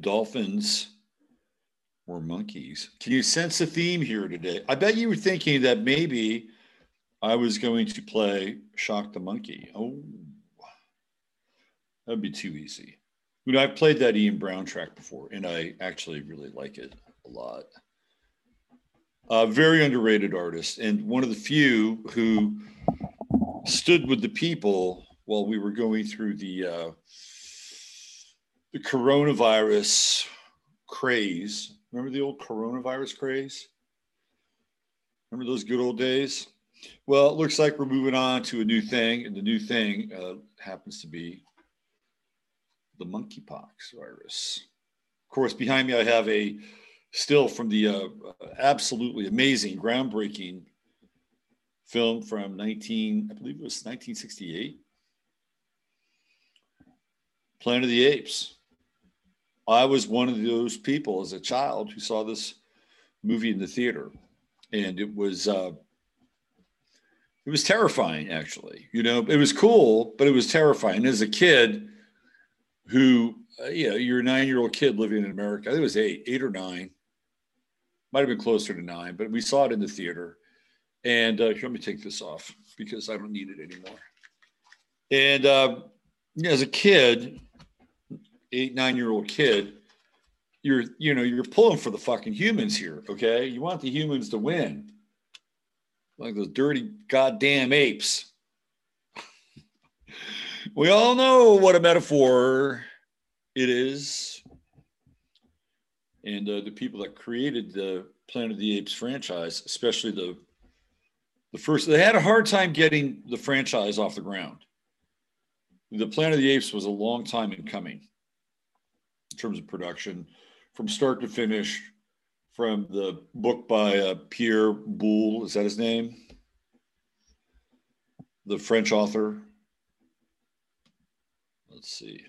Dolphins were monkeys. Can you sense a theme here today? I bet you were thinking that maybe I was going to play Shock the Monkey. Oh, that'd be too easy. You know, I've played that Ian Brown track before, and I actually really like it a lot. A very underrated artist, and one of the few who stood with the people while we were going through the uh, the coronavirus craze. Remember the old coronavirus craze? Remember those good old days? Well, it looks like we're moving on to a new thing, and the new thing uh, happens to be the monkeypox virus. Of course, behind me, I have a still from the uh, absolutely amazing, groundbreaking film from 19, I believe it was 1968. Planet of the Apes. I was one of those people as a child who saw this movie in the theater, and it was uh, it was terrifying. Actually, you know, it was cool, but it was terrifying. As a kid, who uh, you know, you're a nine year old kid living in America. I think it was eight, eight or nine, might have been closer to nine, but we saw it in the theater. And uh, let me take this off because I don't need it anymore. And uh, as a kid, eight, nine year old kid, you're, you know, you're pulling for the fucking humans here. Okay. You want the humans to win. Like those dirty goddamn apes. we all know what a metaphor it is. And uh, the people that created the Planet of the Apes franchise, especially the the first, they had a hard time getting the franchise off the ground. The Planet of the Apes was a long time in coming in terms of production, from start to finish, from the book by uh, Pierre Boulle, is that his name? The French author. Let's see.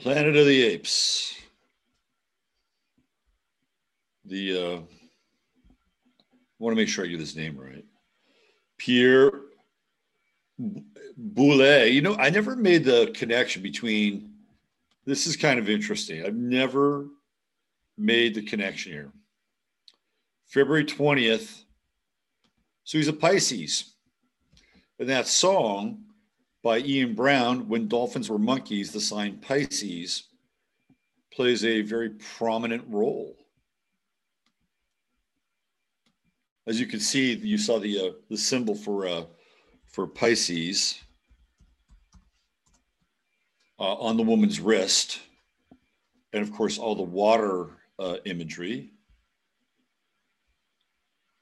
Planet of the Apes. The uh, want to make sure I get his name right. Pierre Boulle. You know, I never made the connection between. This is kind of interesting. I've never made the connection here. February twentieth. So he's a Pisces, and that song by Ian Brown, When Dolphins Were Monkeys, the sign Pisces plays a very prominent role. As you can see, you saw the uh, the symbol for uh, for Pisces uh, on the woman's wrist, and of course all the water uh, imagery.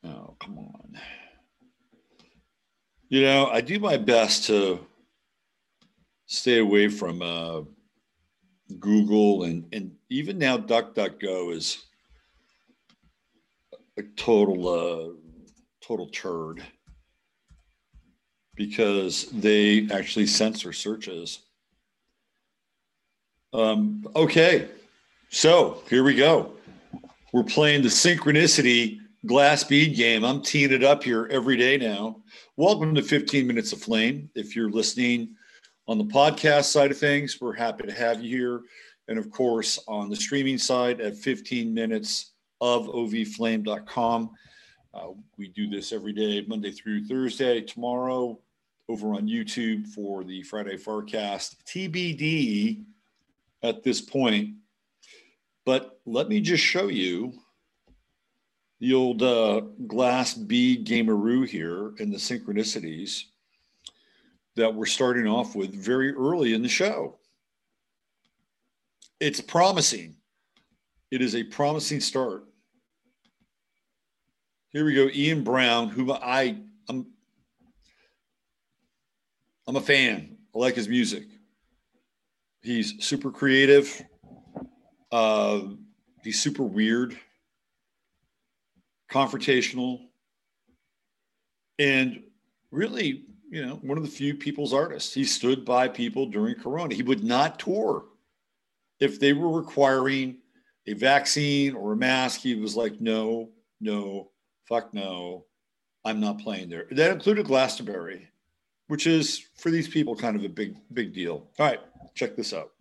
Oh, come on. You know, I do my best to stay away from uh, Google and and even now DuckDuckGo is a total uh, total turd because they actually censor searches. Um, okay, so here we go. We're playing the synchronicity glass bead game. I'm teeing it up here every day now. Welcome to 15 Minutes of Flame. If you're listening on the podcast side of things, we're happy to have you here. And of course, on the streaming side at 15 minutes of ovflame.com. Uh, we do this every day, Monday through Thursday. Tomorrow, over on YouTube for the Friday Farcast. TBD at this point. But let me just show you the old uh, glass B gameroo here and the synchronicities that we're starting off with very early in the show. It's promising. It is a promising start. Here we go. Ian Brown, who I I'm I'm a fan. I like his music. He's super creative. Uh, he's super weird, confrontational, and really, you know, one of the few people's artists. He stood by people during Corona. He would not tour if they were requiring a vaccine or a mask. He was like, no, no, fuck no, I'm not playing there. That included Glastonbury, which is for these people kind of a big, big deal. All right, check this out.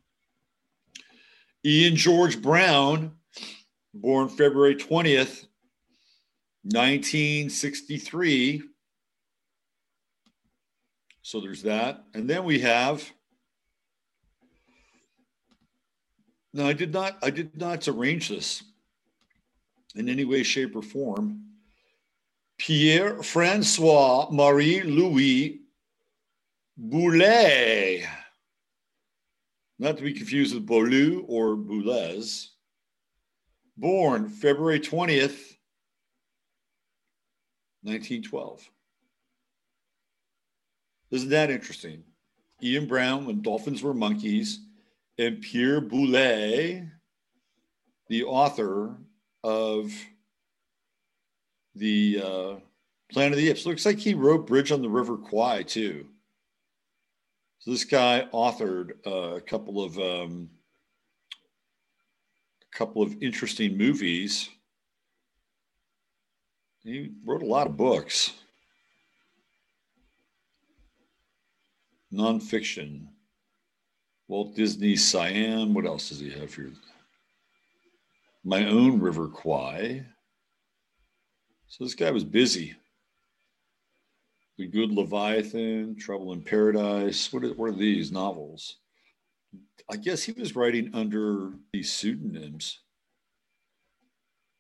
Ian George Brown, born February 20th, 1963. So there's that. And then we have No, I did not I did not arrange this in any way, shape, or form. Pierre Francois Marie Louis Boulle, not to be confused with Beaulieu or Boulez, born February 20th, 1912. Isn't that interesting? Ian Brown, when dolphins were monkeys, and Pierre Boulle, the author of the uh, Planet of the Apes. Looks like he wrote Bridge on the River Kwai too. So this guy authored uh, a couple of um, a couple of interesting movies. He wrote a lot of books, nonfiction. Walt Disney, Siam. What else does he have here? My own River Kwai. So this guy was busy. The Good Leviathan, Trouble in Paradise. What are, what are these novels? I guess he was writing under these pseudonyms.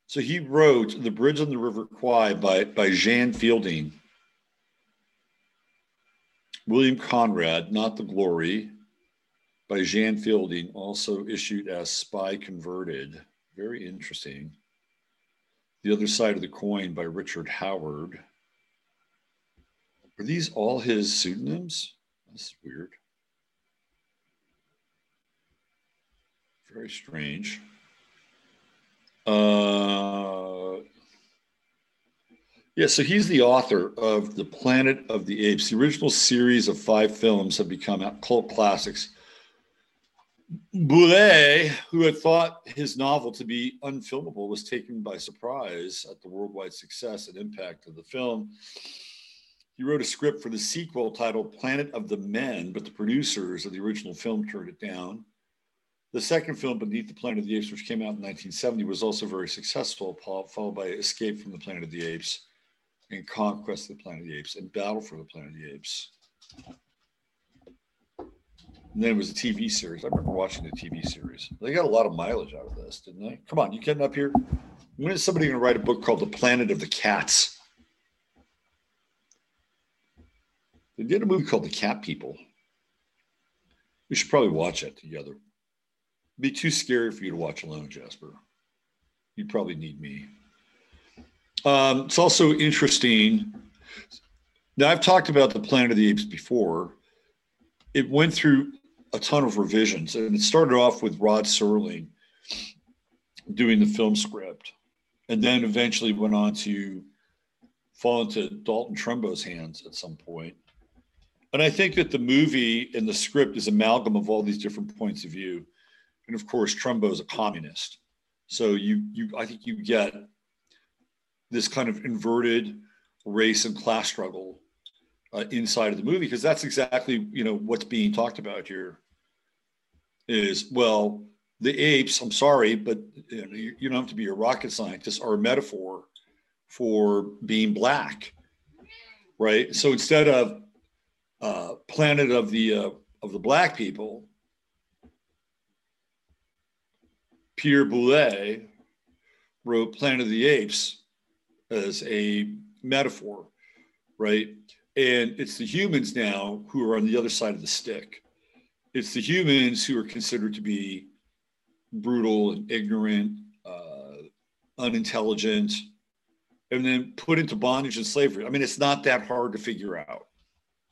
So he wrote The Bridge on the River Kwai by, by Jean Fielding. William Conrad, Not the Glory, by Jean Fielding, also issued as Spy Converted. Very interesting. The Other Side of the Coin by Richard Howard. Are these all his pseudonyms? That's weird. Very strange. Uh, yeah, so he's the author of The Planet of the Apes. The original series of five films have become cult classics Boulle, who had thought his novel to be unfilmable, was taken by surprise at the worldwide success and impact of the film. He wrote a script for the sequel titled Planet of the Men, but the producers of the original film turned it down. The second film, Beneath the Planet of the Apes, which came out in 1970, was also very successful, followed by Escape from the Planet of the Apes and Conquest of the Planet of the Apes and Battle for the Planet of the Apes. And then it was a TV series. I remember watching the TV series. They got a lot of mileage out of this, didn't they? Come on, you getting up here? When is somebody going to write a book called The Planet of the Cats? They did a movie called The Cat People. We should probably watch that together. It'd be too scary for you to watch alone, Jasper. You'd probably need me. Um, it's also interesting. Now, I've talked about the Planet of the Apes before. It went through a ton of revisions. And it started off with Rod Serling doing the film script, and then eventually went on to fall into Dalton Trumbo's hands at some point. And I think that the movie and the script is amalgam of all these different points of view. And of course, Trumbo is a communist. So you you I think you get this kind of inverted race and class struggle uh, inside of the movie because that's exactly you know what's being talked about here is well the apes i'm sorry but you, know, you, you don't have to be a rocket scientist are a metaphor for being black right so instead of uh, planet of the uh, of the black people Pierre Boulle wrote Planet of the Apes as a metaphor, right? And it's the humans now who are on the other side of the stick. It's the humans who are considered to be brutal and ignorant, uh, unintelligent, and then put into bondage and slavery. I mean, it's not that hard to figure out,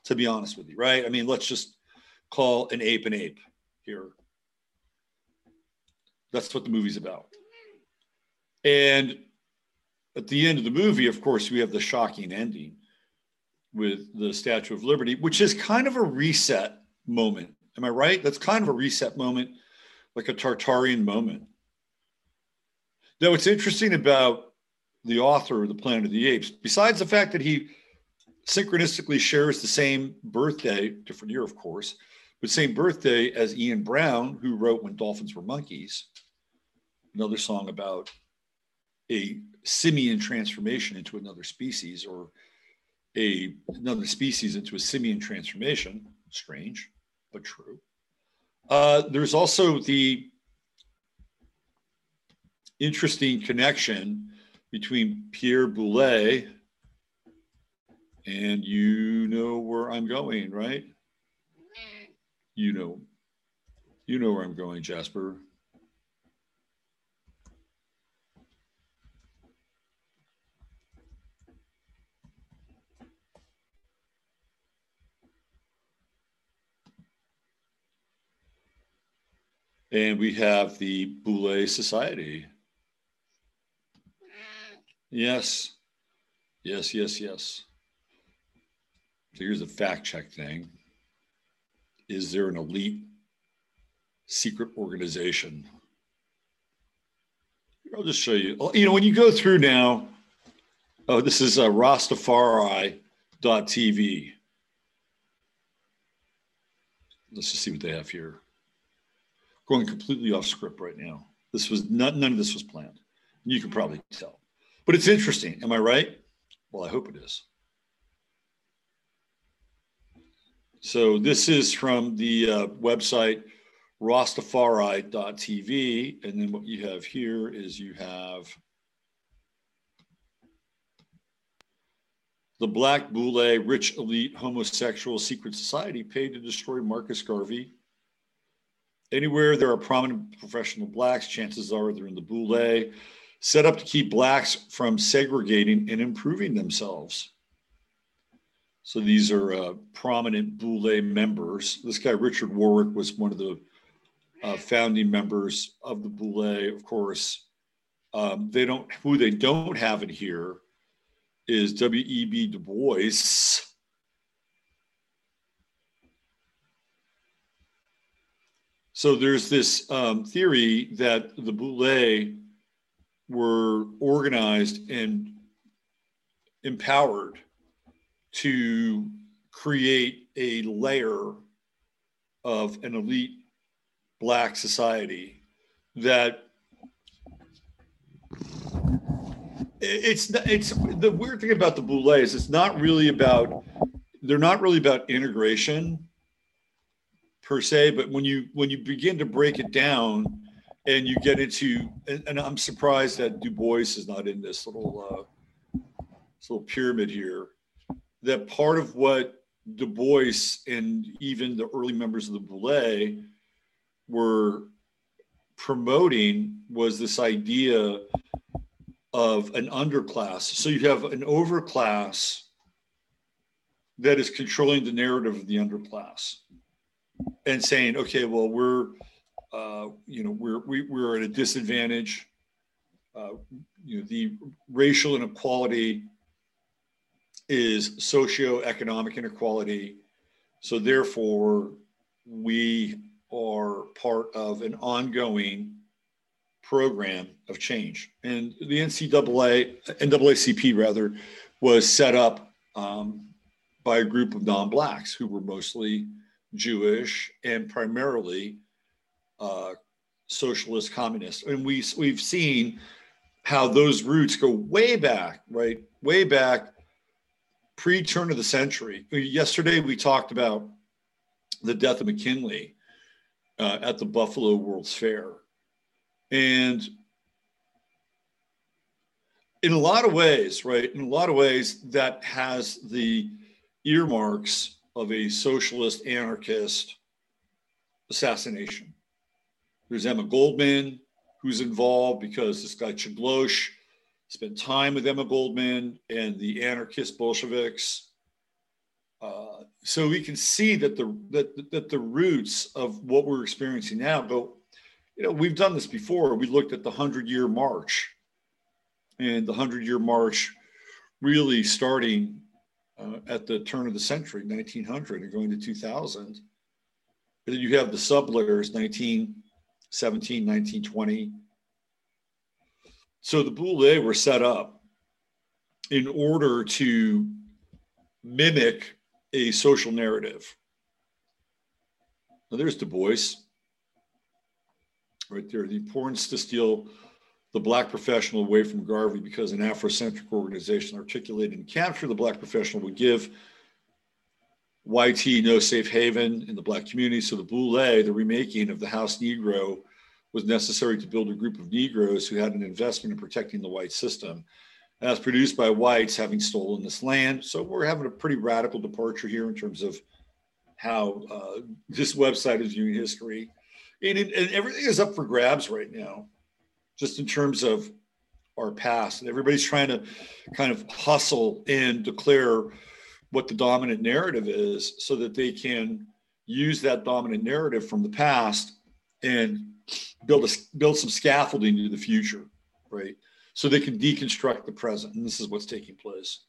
to be honest with you, right? I mean, let's just call an ape an ape here. That's what the movie's about. And at the end of the movie, of course, we have the shocking ending with the Statue of Liberty, which is kind of a reset moment. Am I right? That's kind of a reset moment, like a Tartarian moment. Now, what's interesting about the author of The Planet of the Apes, besides the fact that he synchronistically shares the same birthday, different year, of course, but same birthday as Ian Brown, who wrote When Dolphins Were Monkeys, another song about a simian transformation into another species or a another species into a simian transformation. Strange, but true. Uh, there's also the interesting connection between Pierre Boulle and you know where I'm going, right? You know, you know where I'm going, Jasper. And we have the Boulez Society. Yes. Yes, yes, yes. So here's a fact check thing. Is there an elite secret organization? I'll just show you. You know, when you go through now, oh, this is uh, Rastafari.tv. Let's just see what they have here going completely off script right now. This was not, none of this was planned. You can probably tell. But it's interesting. Am I right? Well, I hope it is. So this is from the uh, website Rastafari.tv. And then what you have here is you have the Black Boule Rich Elite Homosexual Secret Society paid to destroy Marcus Garvey Anywhere there are prominent professional blacks, chances are they're in the boule, set up to keep blacks from segregating and improving themselves. So these are uh, prominent boule members. This guy, Richard Warrick, was one of the uh, founding members of the boule, of course. Um, they don't, who they don't have it here is W.E.B. Du Bois So there's this um, theory that the Boule were organized and empowered to create a layer of an elite black society that it's it's the weird thing about the Boule is it's not really about they're not really about integration per se, but when you when you begin to break it down and you get into and, and I'm surprised that Du Bois is not in this little uh, this little pyramid here. That part of what Du Bois and even the early members of the Boule were promoting was this idea of an underclass. So you have an overclass that is controlling the narrative of the underclass and saying, okay, well, we're, uh, you know, we're, we, are we are at a disadvantage. Uh, you know, the racial inequality is socioeconomic inequality. So therefore, we are part of an ongoing program of change. And the NCAA, NAACP rather, was set up um, by a group of non-blacks who were mostly Jewish, and primarily uh, socialist communist. And we, we've seen how those roots go way back, right? Way back pre turn of the century. Yesterday, we talked about the death of McKinley uh, at the Buffalo World's Fair. And in a lot of ways, right? In a lot of ways, that has the earmarks of a socialist anarchist assassination. There's Emma Goldman, who's involved because this guy Czolgosz spent time with Emma Goldman and the anarchist Bolsheviks. Uh, so we can see that the that, that the roots of what we're experiencing now go. You know, we've done this before. We looked at the hundred year march and the Hundred Year March really starting uh, at the turn of the century, 1900, and going to 2000. And then you have the sublayers, 1917, 1920. So the Boulets were set up in order to mimic a social narrative. Now there's Du Bois, right there. The importance to steal the black professional away from Garvey because an Afrocentric organization articulated and captured the black professional would give YT no safe haven in the black community. So the Boule, the remaking of the House Negro, was necessary to build a group of Negroes who had an investment in protecting the white system. As produced by whites having stolen this land. So we're having a pretty radical departure here in terms of how uh, this website is viewing history. And, it, and everything is up for grabs right now just in terms of our past. And everybody's trying to kind of hustle and declare what the dominant narrative is so that they can use that dominant narrative from the past and build a build some scaffolding into the future, right? So they can deconstruct the present. And this is what's taking place.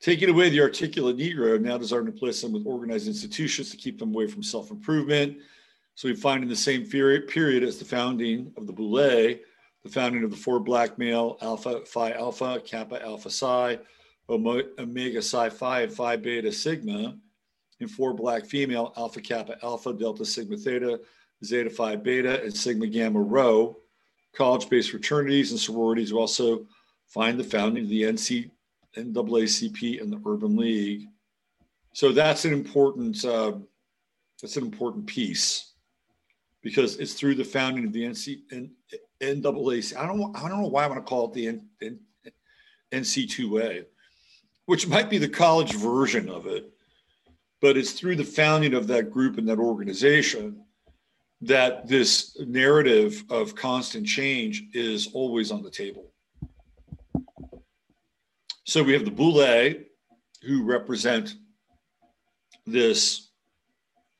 Taking away the articulate Negro now desiring to place them with organized institutions to keep them away from self-improvement, so we find in the same period as the founding of the Boule, the founding of the four black male alpha phi alpha, kappa alpha psi, omega psi phi, and phi beta sigma, and four black female alpha kappa alpha, delta sigma theta, zeta phi beta, and sigma gamma rho. College-based fraternities and sororities we also find the founding of the NC, NAACP and the Urban League. So that's an important uh, that's an important piece because it's through the founding of the NC, N, NAAC. I don't, I don't know why I want to call it the N, N, NC2A, which might be the college version of it, but it's through the founding of that group and that organization that this narrative of constant change is always on the table. So we have the Boule, who represent this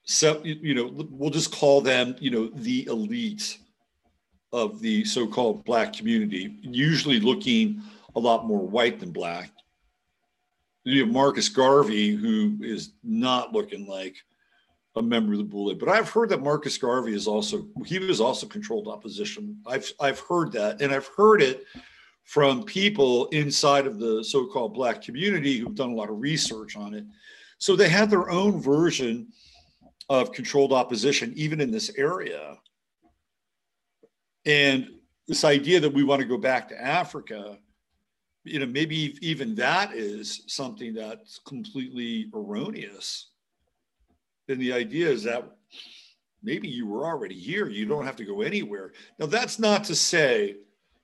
so you know we'll just call them you know the elite of the so-called black community usually looking a lot more white than black you have marcus garvey who is not looking like a member of the Boule. But I've heard that Marcus Garvey is also he was also controlled opposition. I've I've heard that, and I've heard it from people inside of the so-called black community who've done a lot of research on it. So they had their own version of controlled opposition, even in this area. And this idea that we want to go back to Africa, you know, maybe even that is something that's completely erroneous. And the idea is that maybe you were already here, you don't have to go anywhere. Now, that's not to say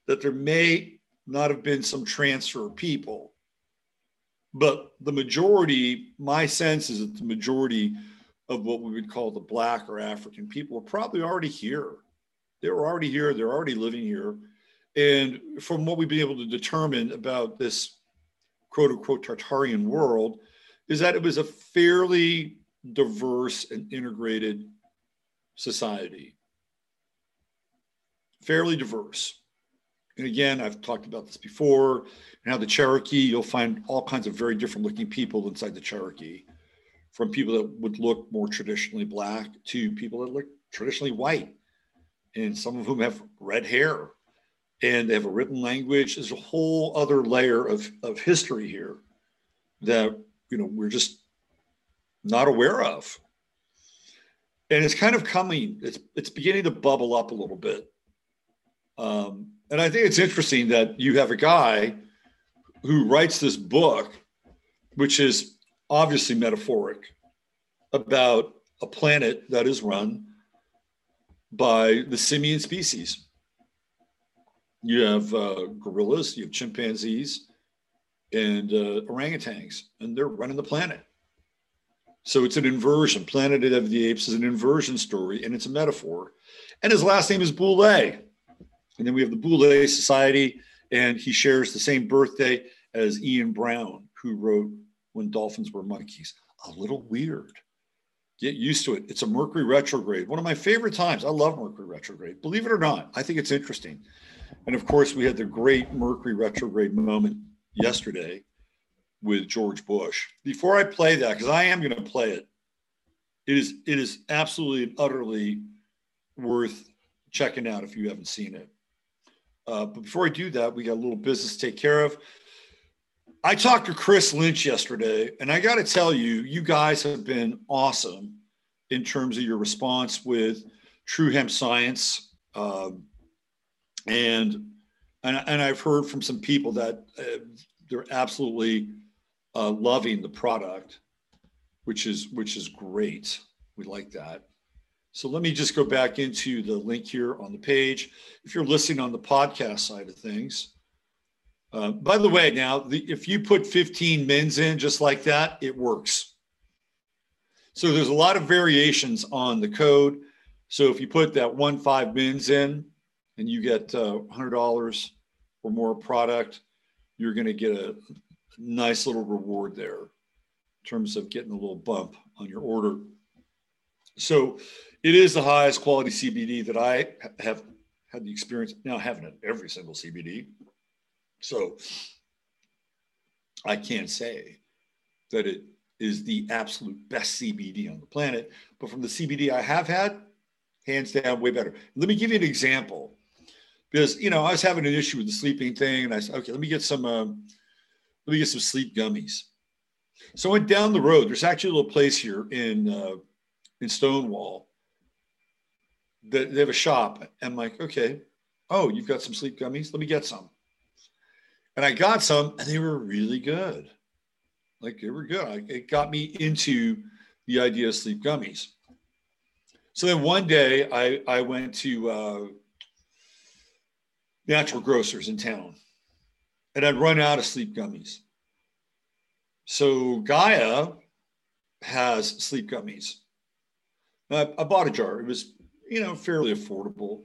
that there may not have been some transfer of people, but the majority, my sense is that the majority of what we would call the black or African people were probably already here. They were already here, they're already living here. And from what we've been able to determine about this quote unquote Tartarian world, is that it was a fairly diverse and integrated society. Fairly diverse. And again, I've talked about this before. And how the Cherokee, you'll find all kinds of very different looking people inside the Cherokee from people that would look more traditionally black to people that look traditionally white, and some of whom have red hair and they have a written language. There's a whole other layer of, of history here that you know we're just not aware of. And it's kind of coming, it's it's beginning to bubble up a little bit. Um, and I think it's interesting that you have a guy who writes this book, which is obviously metaphoric about a planet that is run by the simian species. You have uh, gorillas, you have chimpanzees, and uh, orangutans, and they're running the planet. So it's an inversion. Planet of the Apes is an inversion story, and it's a metaphor. And his last name is Boulay. And then we have the Boulay Society, and he shares the same birthday as Ian Brown, who wrote When Dolphins Were Monkeys. A little weird. Get used to it. It's a Mercury retrograde, one of my favorite times. I love Mercury retrograde. Believe it or not, I think it's interesting. And of course, we had the great Mercury retrograde moment yesterday with George Bush. Before I play that, because I am going to play it, it is it is absolutely and utterly worth checking out if you haven't seen it. Uh, but before I do that, we got a little business to take care of. I talked to Chris Lynch yesterday, and I got to tell you, you guys have been awesome in terms of your response with True Hemp Science. Um, and, and, and I've heard from some people that uh, they're absolutely uh, loving the product, which is which is great. We like that. So let me just go back into the link here on the page. If you're listening on the podcast side of things, uh, by the way, now the, if you put 15 mins in just like that, it works. So there's a lot of variations on the code. So if you put that one five mins in, and you get uh, $100 or more product, you're going to get a nice little reward there in terms of getting a little bump on your order. So it is the highest quality CBD that I have had the experience now having it every single CBD. So I can't say that it is the absolute best CBD on the planet, but from the CBD I have had, hands down, way better. Let me give you an example because you know I was having an issue with the sleeping thing, and I said, okay, let me get some, um, let me get some sleep gummies. So I went down the road. There's actually a little place here in uh, in Stonewall that they have a shop. And I'm like, okay, oh, you've got some sleep gummies. Let me get some. And I got some, and they were really good. Like they were good. I, it got me into the idea of sleep gummies. So then one day I, I went to uh, natural grocers in town and I'd run out of sleep gummies. So Gaia has sleep gummies. I, I bought a jar. It was, you know, fairly affordable.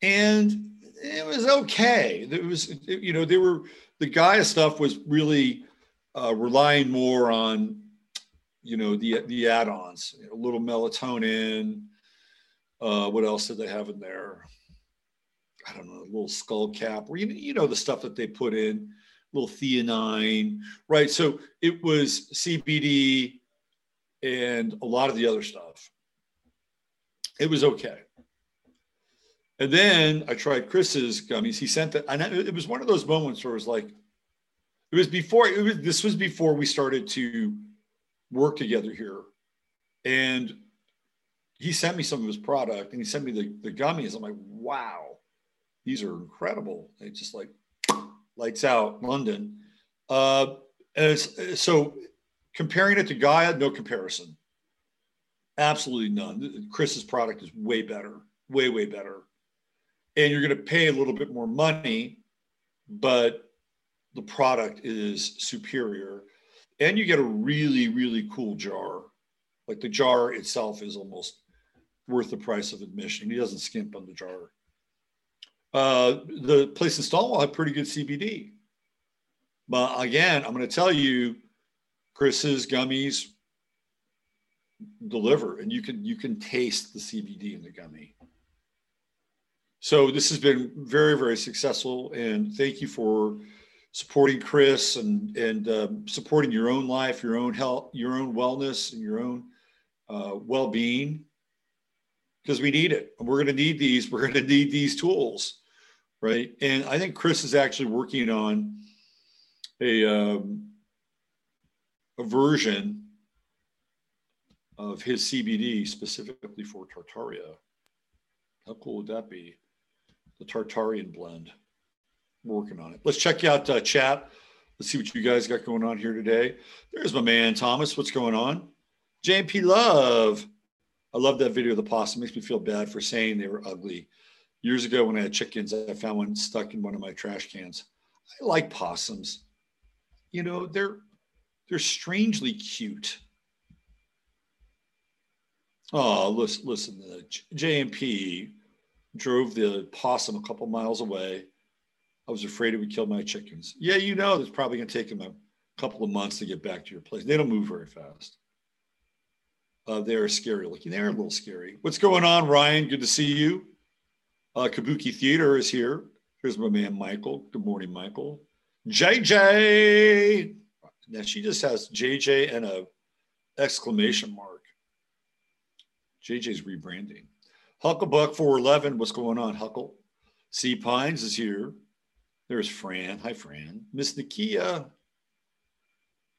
And it was okay. It was, you know, they were, the Gaia stuff was really uh, relying more on, you know, the, the add-ons, a little melatonin. Uh, what else did they have in there? I don't know, a little skull cap, or you, you know the stuff that they put in, little theanine, right? So it was CBD and a lot of the other stuff. It was okay. And then I tried Chris's gummies. He sent that, and it was one of those moments where it was like, it was before. It was this was before we started to work together here, and he sent me some of his product, and he sent me the the gummies. I'm like, wow, these are incredible. They just like lights out London. Uh, as, so comparing it to Gaia, no comparison. Absolutely none. Chris's product is way better, way, way better. And you're going to pay a little bit more money, but the product is superior. And you get a really, really cool jar. Like the jar itself is almost worth the price of admission. He doesn't skimp on the jar. Uh, the place in Stonewall had pretty good CBD. But again, I'm going to tell you, Chris's gummies deliver, and you can you can taste the CBD in the gummy. So this has been very very successful, and thank you for supporting Chris and and um, supporting your own life, your own health, your own wellness, and your own uh, well being because we need it. And we're going to need these. We're going to need these tools, right? And I think Chris is actually working on a um, a version of his CBD specifically for Tartaria. How cool would that be? The Tartarian blend. We're working on it. Let's check out uh, chat. Let's see what you guys got going on here today. There's my man Thomas. What's going on? JP Love. I love that video of the possum. Makes me feel bad for saying they were ugly. Years ago, when I had chickens, I found one stuck in one of my trash cans. I like possums. You know, they're they're strangely cute. Oh, listen, listen. The JMP drove the possum a couple miles away. I was afraid it would kill my chickens. Yeah, you know, it's probably going to take them a couple of months to get back to your place. They don't move very fast. Uh, they are scary looking. They're a little scary. What's going on, Ryan? Good to see you. Uh, Kabuki Theater is here. Here's my man, Michael. Good morning, Michael. JJ. Now she just has JJ and a exclamation mark. JJ's rebranding. Hucklebuck 411. What's going on, Huckle? C Pines is here. There's Fran. Hi, Fran. Miss Nakia.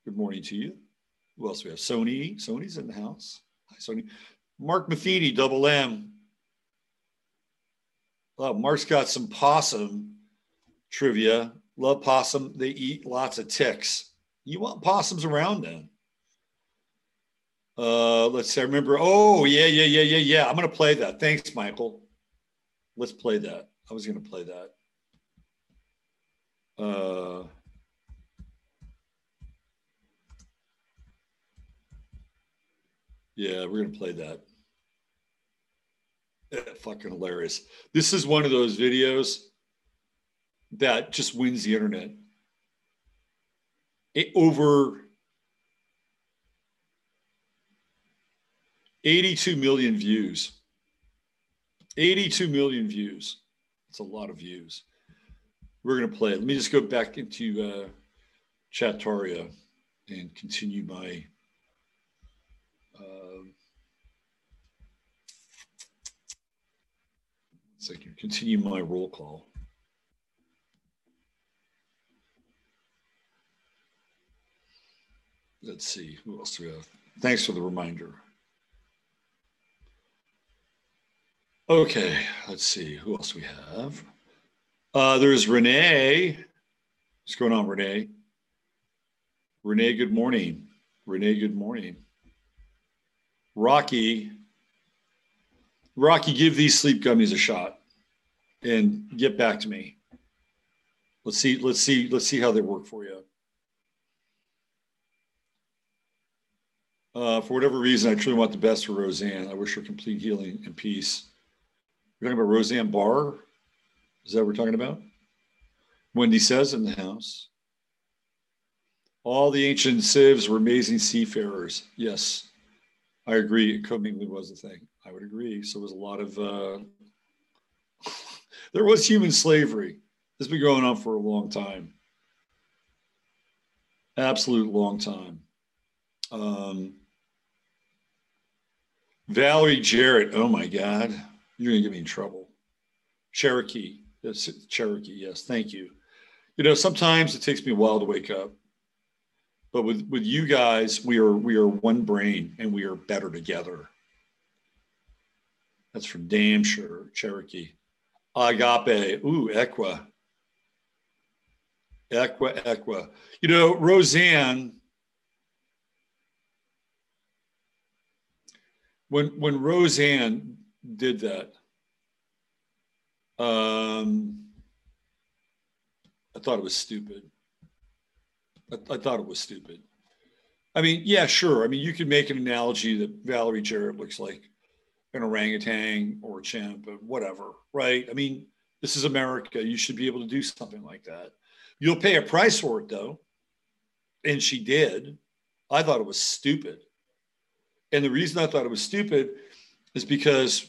Good morning to you. Who else we have? Sony. Sony's in the house. Hi, Sony. Mark Matheny, double M. Oh, Mark's got some possum trivia. Love possum. They eat lots of ticks. You want possums around then. Uh, let's see. I remember. Oh, yeah, yeah, yeah, yeah, yeah. I'm going to play that. Thanks, Michael. Let's play that. I was going to play that. Uh, Yeah, we're gonna play that. Yeah, fucking hilarious. This is one of those videos that just wins the internet. It, over 82 million views. 82 million views. It's a lot of views. We're going to play it. Let me just go back into uh, Chataria and continue my So I can continue my roll call. Let's see, who else do we have? Thanks for the reminder. Okay, let's see, who else we have? Uh, there's Renee. What's going on, Renee? Renee, good morning. Renee, good morning. Rocky, Rocky, give these sleep gummies a shot and get back to me. Let's see, let's see, let's see how they work for you. Uh, for whatever reason, I truly want the best for Roseanne. I wish her complete healing and peace. We're talking about Roseanne Barr. Is that what we're talking about? Wendy says in the house. All the ancient civs were amazing seafarers. Yes, I agree. Commingling was a thing. I would agree. So it was a lot of, uh, there was human slavery. Has been going on for a long time. Absolute long time. Um, Valerie Jarrett. Oh my God. You're going to get me in trouble. Cherokee. Cherokee. Yes. Thank you. You know, sometimes it takes me a while to wake up. But with, with you guys, we are we are one brain and we are better together. That's from damn sure, Cherokee. Agape. Ooh, Equa. Equa, Equa. You know, Roseanne, when when Roseanne did that, um, I thought it was stupid. I, I thought it was stupid. I mean, yeah, sure. I mean, you could make an analogy that Valerie Jarrett looks like an orangutan or a chimp, or whatever, right? I mean, this is America. You should be able to do something like that. You'll pay a price for it, though. And she did. I thought it was stupid. And the reason I thought it was stupid is because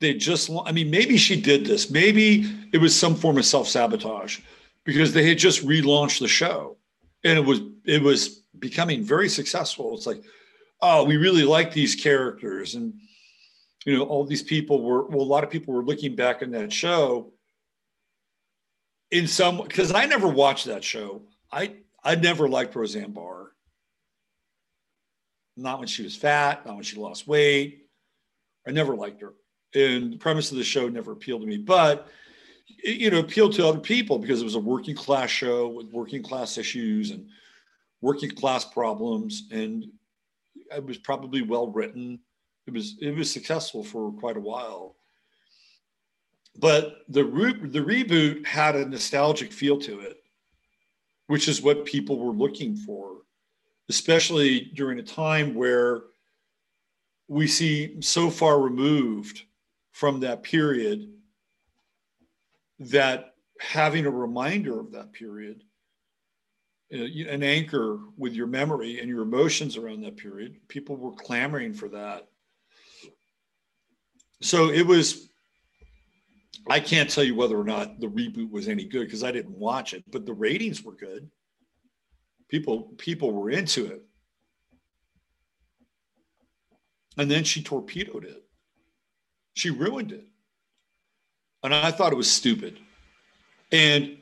they just, I mean, maybe she did this. Maybe it was some form of self sabotage because they had just relaunched the show and it was, it was becoming very successful. It's like, oh, we really like these characters. And you know, all these people were, well, a lot of people were looking back on that show in some, because I never watched that show. I, I never liked Roseanne Barr. Not when she was fat, not when she lost weight. I never liked her. And the premise of the show never appealed to me, but it, you know, appealed to other people because it was a working class show with working class issues and working class problems. And it was probably well written It was it was successful for quite a while. But the re- the reboot had a nostalgic feel to it, which is what people were looking for, especially during a time where we see so far removed from that period that having a reminder of that period uh, an anchor with your memory and your emotions around that period. People were clamoring for that. So it was, I can't tell you whether or not the reboot was any good because I didn't watch it, but the ratings were good. People, people were into it. And then she torpedoed it. She ruined it. And I thought it was stupid. And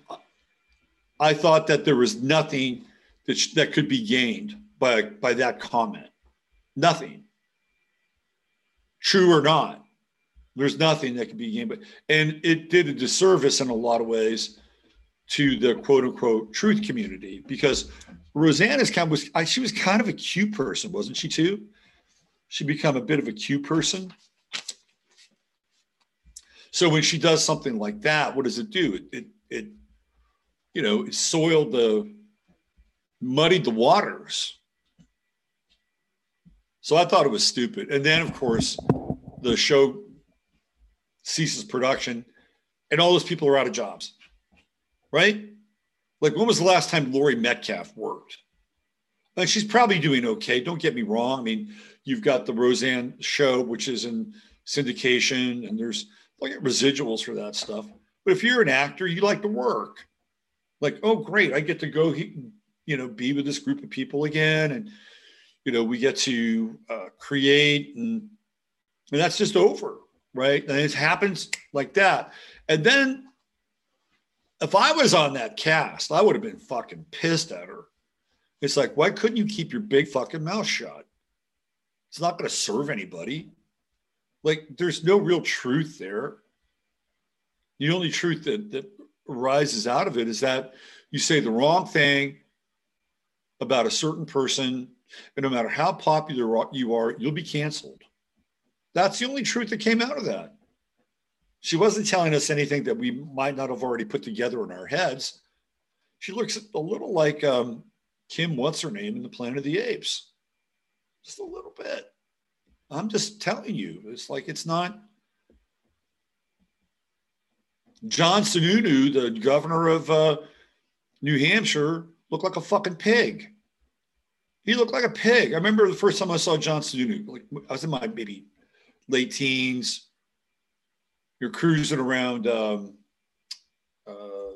I thought that there was nothing that, sh- that could be gained by, by that comment. Nothing. True or not, there's nothing that could be gained. But, and it did a disservice in a lot of ways to the quote unquote truth community because Roseanne's kind of was, she was kind of a cute person, wasn't she too? She become a bit of a Q person. So when she does something like that, what does it do? It, it, it you know, it soiled the, muddied the waters. So I thought it was stupid. And then, of course, the show ceases production and all those people are out of jobs, right? Like, when was the last time Laurie Metcalf worked? And she's probably doing okay. Don't get me wrong. I mean, you've got the Roseanne show, which is in syndication, and there's like residuals for that stuff. But if you're an actor, you like to work like, oh, great, I get to go, you know, be with this group of people again. And, you know, we get to uh, create and, and that's just over, right? And it happens like that. And then if I was on that cast, I would have been fucking pissed at her. It's like, why couldn't you keep your big fucking mouth shut? It's not going to serve anybody. Like, there's no real truth there. The only truth that, that arises out of it is that you say the wrong thing about a certain person, and no matter how popular you are, you'll be canceled. That's the only truth that came out of that. She wasn't telling us anything that we might not have already put together in our heads. She looks a little like um, Kim, what's her name in the Planet of the Apes? Just a little bit. I'm just telling you, it's like it's not John Sununu, the governor of uh, New Hampshire, looked like a fucking pig. He looked like a pig. I remember the first time I saw John Sununu, like I was in my maybe late teens. You're cruising around um, uh,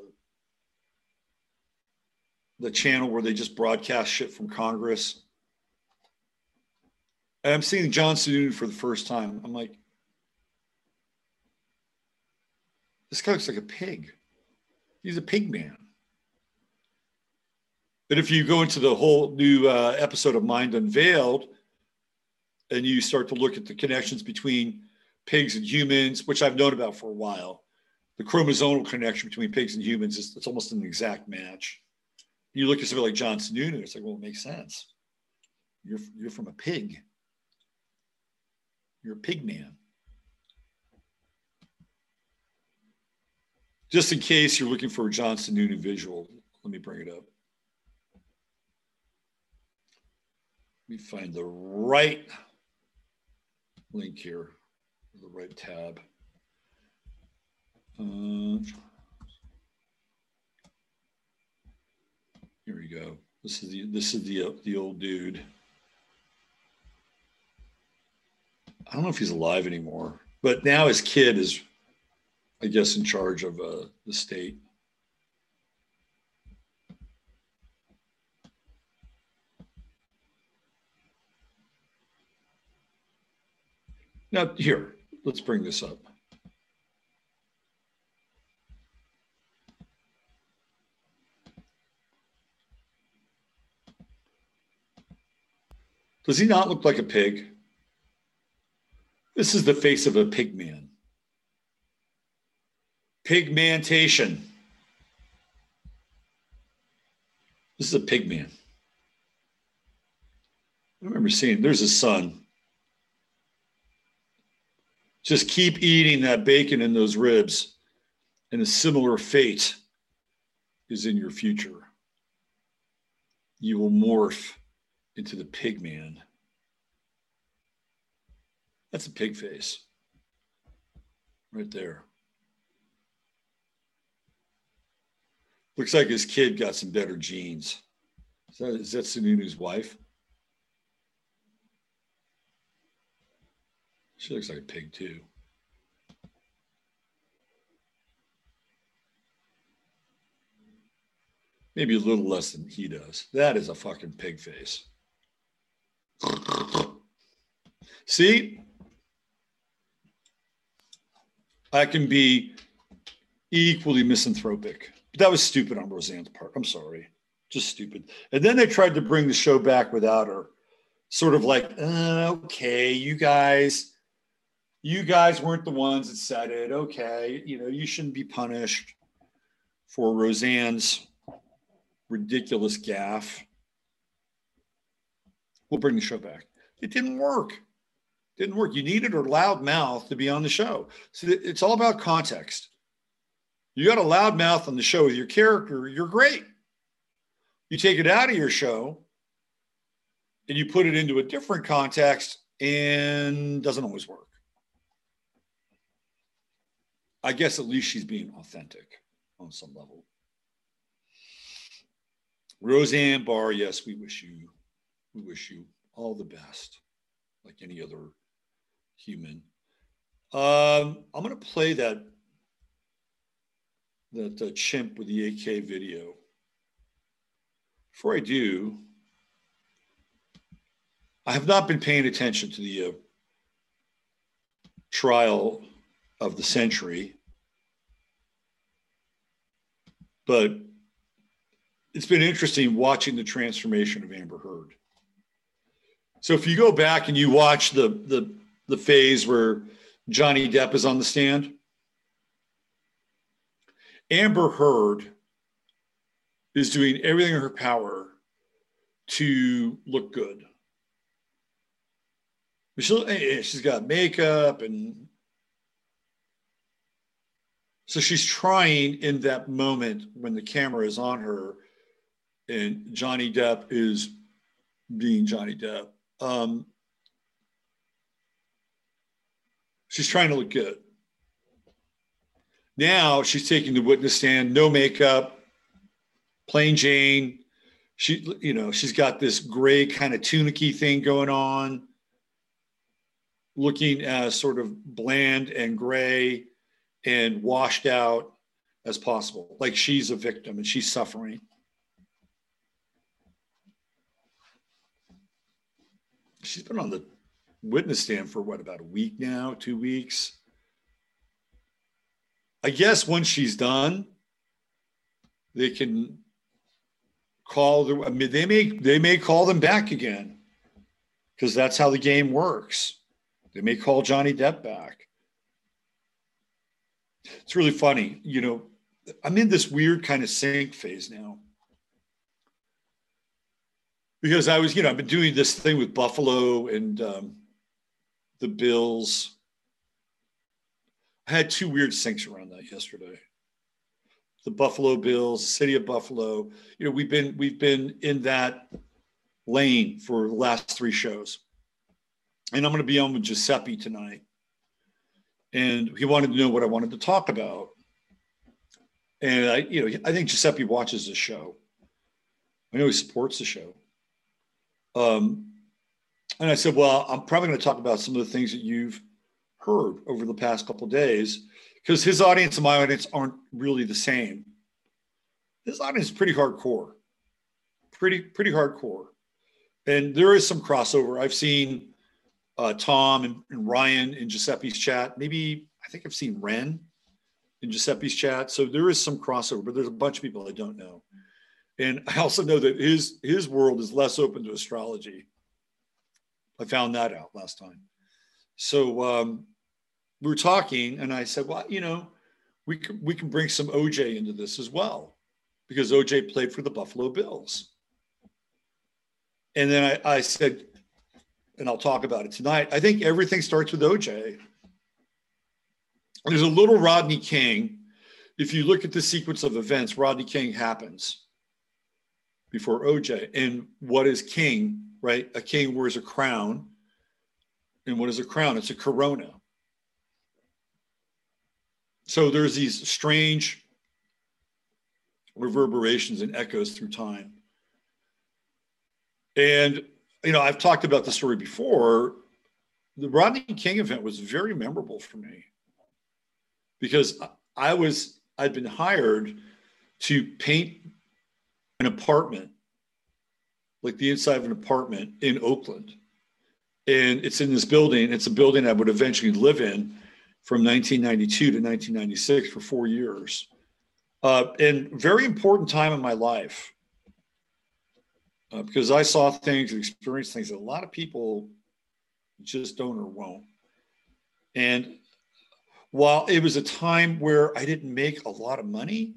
the channel where they just broadcast shit from Congress. And I'm seeing John Sununu for the first time. I'm like, This guy looks like a pig. He's a pig man. But if you go into the whole new uh, episode of Mind Unveiled and you start to look at the connections between pigs and humans, which I've known about for a while, the chromosomal connection between pigs and humans is it's almost an exact match. You look at somebody like John Sununu, it's like, well, it makes sense. You're, you're from a pig. You're a pig man. Just in case you're looking for a John Sununu visual, let me bring it up. Let me find the right link here, the right tab. Uh, here we go. This is the this is the the old dude. I don't know if he's alive anymore, but now his kid is I guess, in charge of uh, the state. Now, here, let's bring this up. Does he not look like a pig? This is the face of a pig man pigmentation. This is a pig man. I remember seeing there's a son. Just keep eating that bacon and those ribs, and a similar fate is in your future. You will morph into the pig man. That's a pig face right there. Looks like his kid got some better genes. Is that, is that Sununu's wife? She looks like a pig too. Maybe a little less than he does. That is a fucking pig face. See? I can be equally misanthropic. But that was stupid on Roseanne's part. I'm sorry. Just stupid. And then they tried to bring the show back without her. Sort of like, uh, okay, you guys, you guys weren't the ones that said it. Okay, you know, you shouldn't be punished for Roseanne's ridiculous gaffe. We'll bring the show back. It didn't work. Didn't work. You needed a loud mouth to be on the show. So it's all about context. You got a loud mouth on the show with your character, you're great. You take it out of your show and you put it into a different context and doesn't always work. I guess at least she's being authentic on some level. Roseanne Barr, yes, we wish you, we wish you all the best, like any other human. Um, I'm going to play that that uh, chimp with the AK video. Before I do, I have not been paying attention to the uh, trial of the century, but it's been interesting watching the transformation of Amber Heard. So if you go back and you watch the the the phase where Johnny Depp is on the stand, Amber Heard is doing everything in her power to look good. Eh, eh, she's got makeup and so she's trying in that moment when the camera is on her and Johnny Depp is being Johnny Depp. Um, she's trying to look good. Now she's taking the witness stand, no makeup, plain Jane. She, you know, she's got this gray kind of tunicky thing going on, looking as sort of bland and gray and washed out as possible, like she's a victim and she's suffering. She's been on the witness stand for what about a week now, two weeks. I guess once she's done, they can call the. I mean, they may they may call them back again because that's how the game works. They may call Johnny Depp back. It's really funny, you know. I'm in this weird kind of sync phase now because I was, you know, I've been doing this thing with Buffalo and um, the Bills. I had two weird syncs around that yesterday. The Buffalo Bills, the city of Buffalo. You know, we've been we've been in that lane for the last three shows, and I'm going to be on with Giuseppe tonight. And he wanted to know what I wanted to talk about, and I, you know, I think Giuseppe watches the show. I know he supports the show. Um, and I said, well, I'm probably going to talk about some of the things that you've heard over the past couple days, because his audience and my audience aren't really the same. His audience is pretty hardcore, pretty pretty hardcore, and there is some crossover. I've seen uh, Tom and, and Ryan in Giuseppe's chat. Maybe I think I've seen Ren in Giuseppe's chat. So there is some crossover, but there's a bunch of people I don't know. And I also know that his his world is less open to astrology. I found that out last time. So um, we were talking, and I said, "Well, you know, we can we can bring some OJ into this as well, because OJ played for the Buffalo Bills." And then I, I said, and I'll talk about it tonight. I think everything starts with OJ. there's a little Rodney King. If you look at the sequence of events, Rodney King happens before OJ. And what is king, right? A king wears a crown. And what is a crown? It's a corona. So there's these strange reverberations and echoes through time. And, you know, I've talked about the story before. The Rodney King event was very memorable for me because I was, I'd been hired to paint an apartment, like the inside of an apartment in Oakland. And it's in this building. It's a building I would eventually live in from 1992 to 1996 for four years. Uh, and very important time in my life uh, because I saw things and experienced things that a lot of people just don't or won't. And while it was a time where I didn't make a lot of money,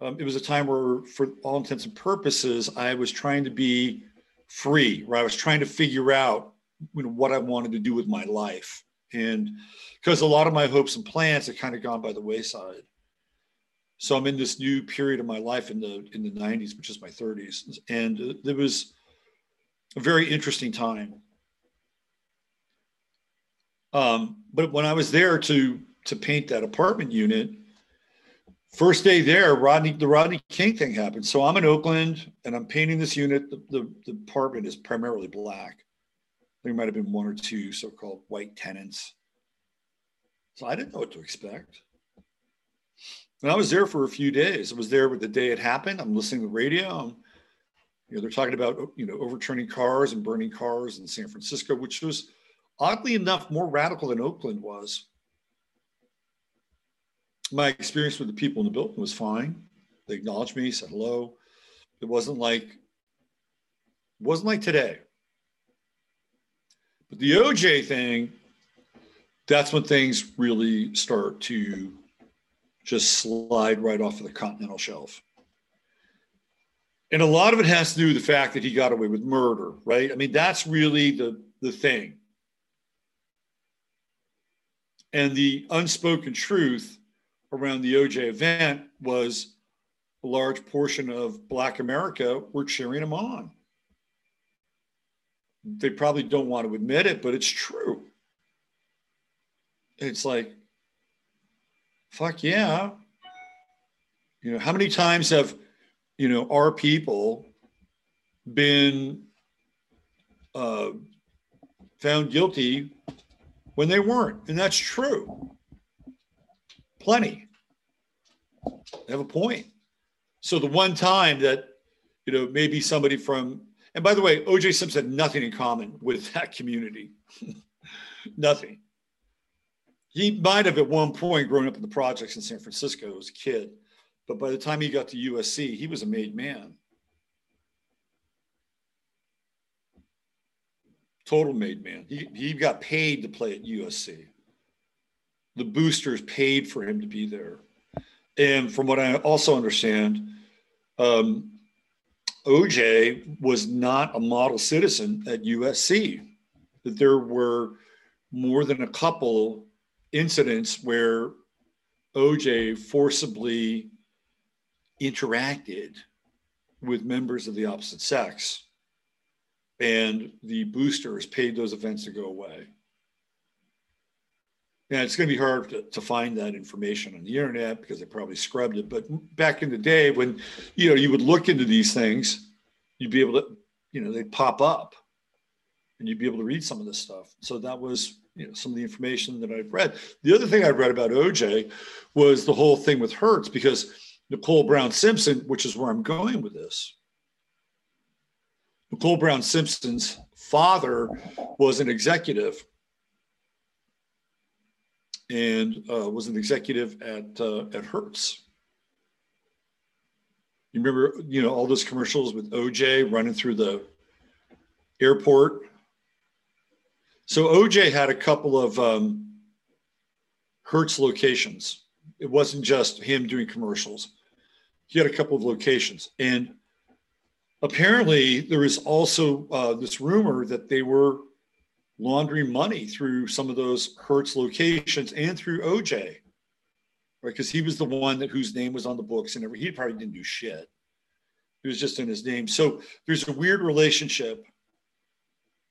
um, it was a time where, for all intents and purposes, I was trying to be free, where I was trying to figure out you know, what I wanted to do with my life. And because a lot of my hopes and plans had kind of gone by the wayside. So I'm in this new period of my life in the in the 90s, which is my 30s, and uh, it was a very interesting time. Um, but when I was there to to paint that apartment unit, first day there, Rodney, the Rodney King thing happened. So I'm in Oakland and I'm painting this unit. The, the, the apartment is primarily black. There might have been one or two so-called white tenants. So I didn't know what to expect. And I was there for a few days. I was there with the day it happened. I'm listening to the radio. I'm, you know, they're talking about you know overturning cars and burning cars in San Francisco, which was oddly enough more radical than Oakland was my experience with the people in the building was fine. They acknowledged me, said hello. It wasn't like it wasn't like today. But the OJ thing, that's when things really start to just slide right off of the continental shelf. And a lot of it has to do with the fact that he got away with murder, right? I mean, that's really the, the thing. And the unspoken truth around the OJ event was a large portion of Black America were cheering him on. They probably don't want to admit it, but it's true. It's like, fuck yeah. You know, how many times have, you know, our people been uh, found guilty when they weren't? And that's true. Plenty. They have a point. So the one time that, you know, maybe somebody from, and by the way, OJ Simpson had nothing in common with that community. nothing. He might have at one point grown up in the projects in San Francisco as a kid, but by the time he got to USC, he was a made man. Total made man. He, he got paid to play at USC the boosters paid for him to be there. And from what I also understand, um, OJ was not a model citizen at USC. That there were more than a couple incidents where OJ forcibly interacted with members of the opposite sex, and the boosters paid those events to go away. Yeah, it's going to be hard to, to, find that information on the internet because they probably scrubbed it. But back in the day, when you know you would look into these things, you'd be able to, you know, they'd pop up, and you'd be able to read some of this stuff. So that was you know some of the information that I've read. The other thing I read about OJ was the whole thing with Hertz because Nicole Brown Simpson, which is where I'm going with this. Nicole Brown Simpson's father was an executive and uh, was an executive at uh, at Hertz. You remember, you know, all those commercials with OJ running through the airport. So OJ had a couple of um, Hertz locations. It wasn't just him doing commercials. He had a couple of locations, and apparently there is also uh, this rumor that they were laundering money through some of those Hertz locations and through OJ, right? Because he was the one that whose name was on the books and he probably didn't do shit. It was just in his name. So there's a weird relationship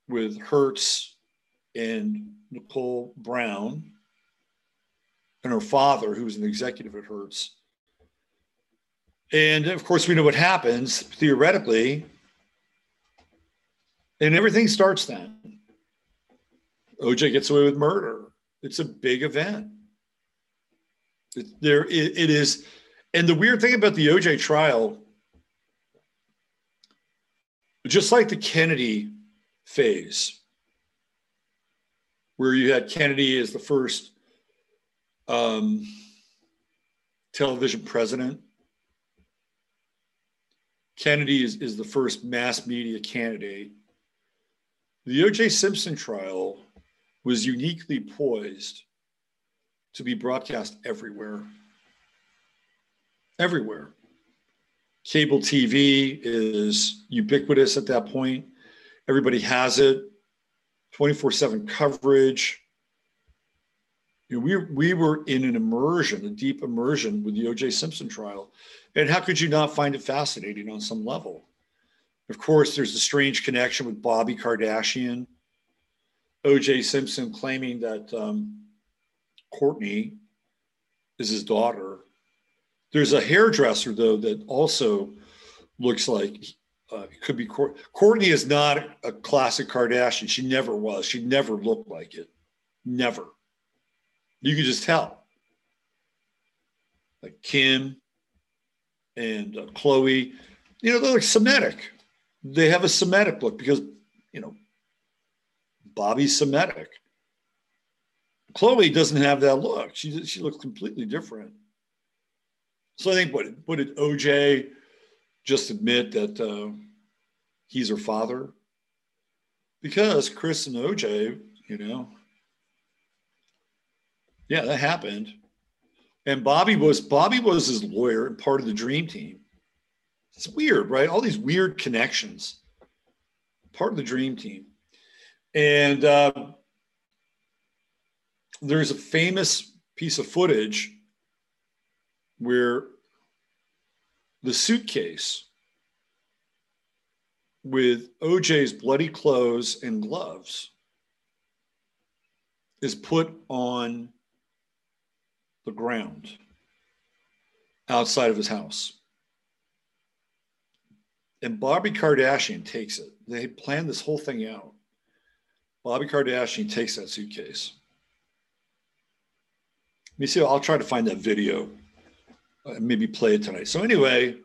with Hertz and Nicole Brown and her father, who was an executive at Hertz. And of course, we know what happens theoretically. And everything starts then. OJ gets away with murder. It's a big event. It, there, it, it is. And the weird thing about the OJ trial, just like the Kennedy phase, where you had Kennedy as the first um, television president. Kennedy is, is the first mass media candidate. The O.J. Simpson trial was uniquely poised to be broadcast everywhere. Everywhere. Cable TV is ubiquitous at that point. Everybody has it, 24 7 coverage you know, we, we were in an immersion, a deep immersion with the OJ Simpson trial. And how could you not find it fascinating on some level? Of course, there's a strange connection with Bobby Kardashian, OJ Simpson claiming that um, Kourtney is his daughter. There's a hairdresser, though, that also looks like uh, it could be Courtney. Kourtney is not a classic Kardashian. She never was. She never looked like it. Never. You can just tell. Like Kim and uh, Khloe, you know, they're like Semitic. They have a Semitic look because, you know, Bobby's Semitic. Khloe doesn't have that look. She, she looks completely different. So I think what, what did OJ just admit that uh, he's her father? Because Kris and OJ, you know, yeah, that happened. And Bobby was Bobby was his lawyer and part of the dream team. It's weird, right? All these weird connections. Part of the dream team. And uh, there's a famous piece of footage where the suitcase with OJ's bloody clothes and gloves is put on the ground outside of his house. And Bobby Kardashian takes it. They planned this whole thing out. Bobby Kardashian takes that suitcase. Let me see. I'll try to find that video and maybe play it tonight. So, anyway,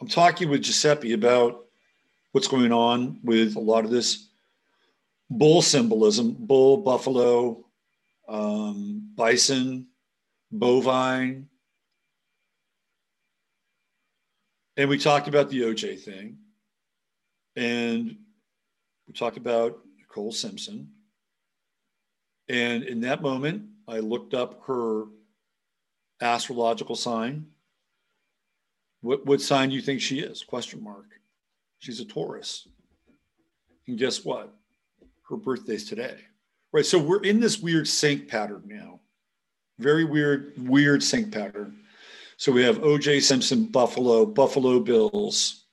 I'm talking with Giuseppe about what's going on with a lot of this bull symbolism bull, buffalo, um, bison, bovine. And we talked about the OJ thing. And we talked about Nicole Simpson. And in that moment, I looked up her astrological sign. What, what sign do you think she is? Question mark. She's a Taurus. And guess what? Her birthday's today. Right. So we're in this weird sync pattern now. Very weird, weird sync pattern. So we have OJ Simpson, Buffalo, Buffalo Bills,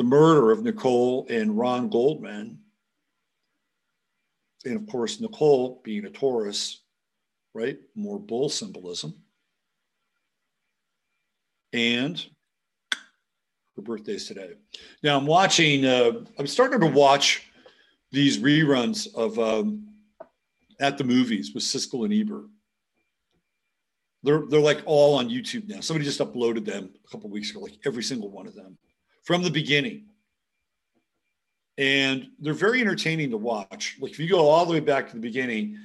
the murder of Nicole and Ron Goldman. And of course, Nicole being a Taurus, right? More bull symbolism. And her birthday's today. Now I'm watching, uh, I'm starting to watch these reruns of um, at the movies with Siskel and Ebert. They're they're like all on YouTube now. Somebody just uploaded them a couple weeks ago, like every single one of them from the beginning. And they're very entertaining to watch. Like if you go all the way back to the beginning,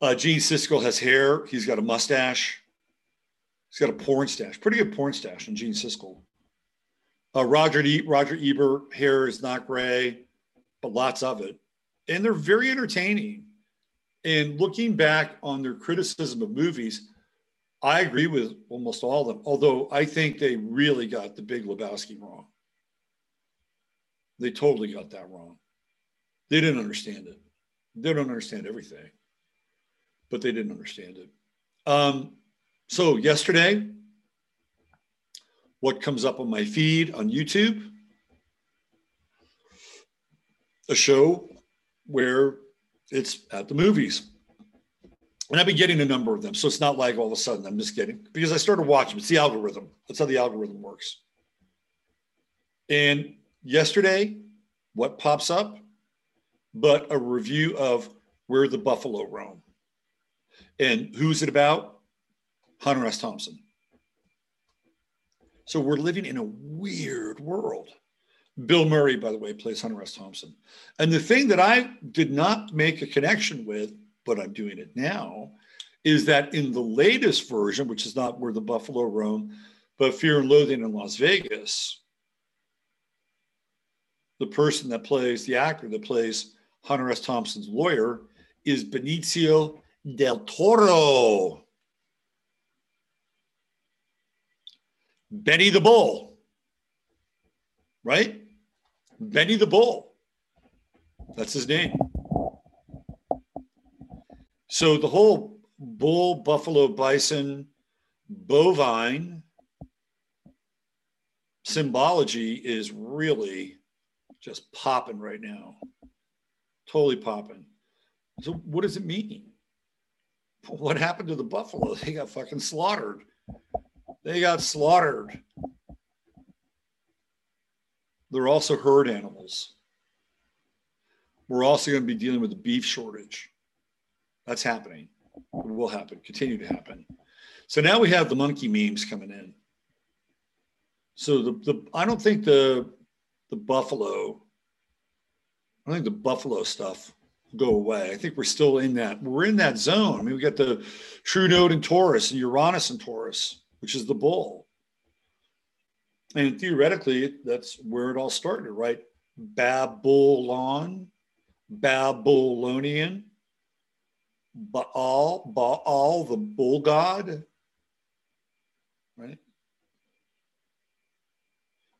uh, Gene Siskel has hair. He's got a mustache. He's got a porn stash. Pretty good porn stash on Gene Siskel. Uh, Roger e- Roger Ebert hair is not gray, but lots of it and they're very entertaining. And looking back on their criticism of movies, I agree with almost all of them, although I think they really got the Big Lebowski wrong. They totally got that wrong. They didn't understand it. They don't understand everything, but they didn't understand it. Um, so yesterday, what comes up on my feed on YouTube? A show where it's at the movies. And I've been getting a number of them. So it's not like all of a sudden I'm just getting, because I started watching. It's the algorithm. That's how the algorithm works. And yesterday, what pops up? But a review of Where the Buffalo Roam. And who's it about? Hunter S. Thompson. So we're living in a weird world. Bill Murray, by the way, plays Hunter S. Thompson. And the thing that I did not make a connection with, but I'm doing it now, is that in the latest version, which is not where the Buffalo roam, but Fear and Loathing in Las Vegas, the person that plays, the actor that plays Hunter S. Thompson's lawyer is Benicio del Toro. Benny the Bull, right? Benny the Bull. That's his name. So the whole bull, buffalo, bison, bovine symbology is really just popping right now. Totally popping. So what does it mean? What happened to the buffalo? They got fucking slaughtered. They got slaughtered. They're also herd animals. We're also going to be dealing with a beef shortage. That's happening. It will happen, continue to happen. So now we have the monkey memes coming in. So the, the I don't think the the buffalo, I think the buffalo stuff go away. I think we're still in that. We're in that zone. I mean, we got the True Node in Taurus and Uranus in Taurus which is the bull. And theoretically, that's where it all started, right? Babylon, Babylonian, Baal, Baal, the bull god, right?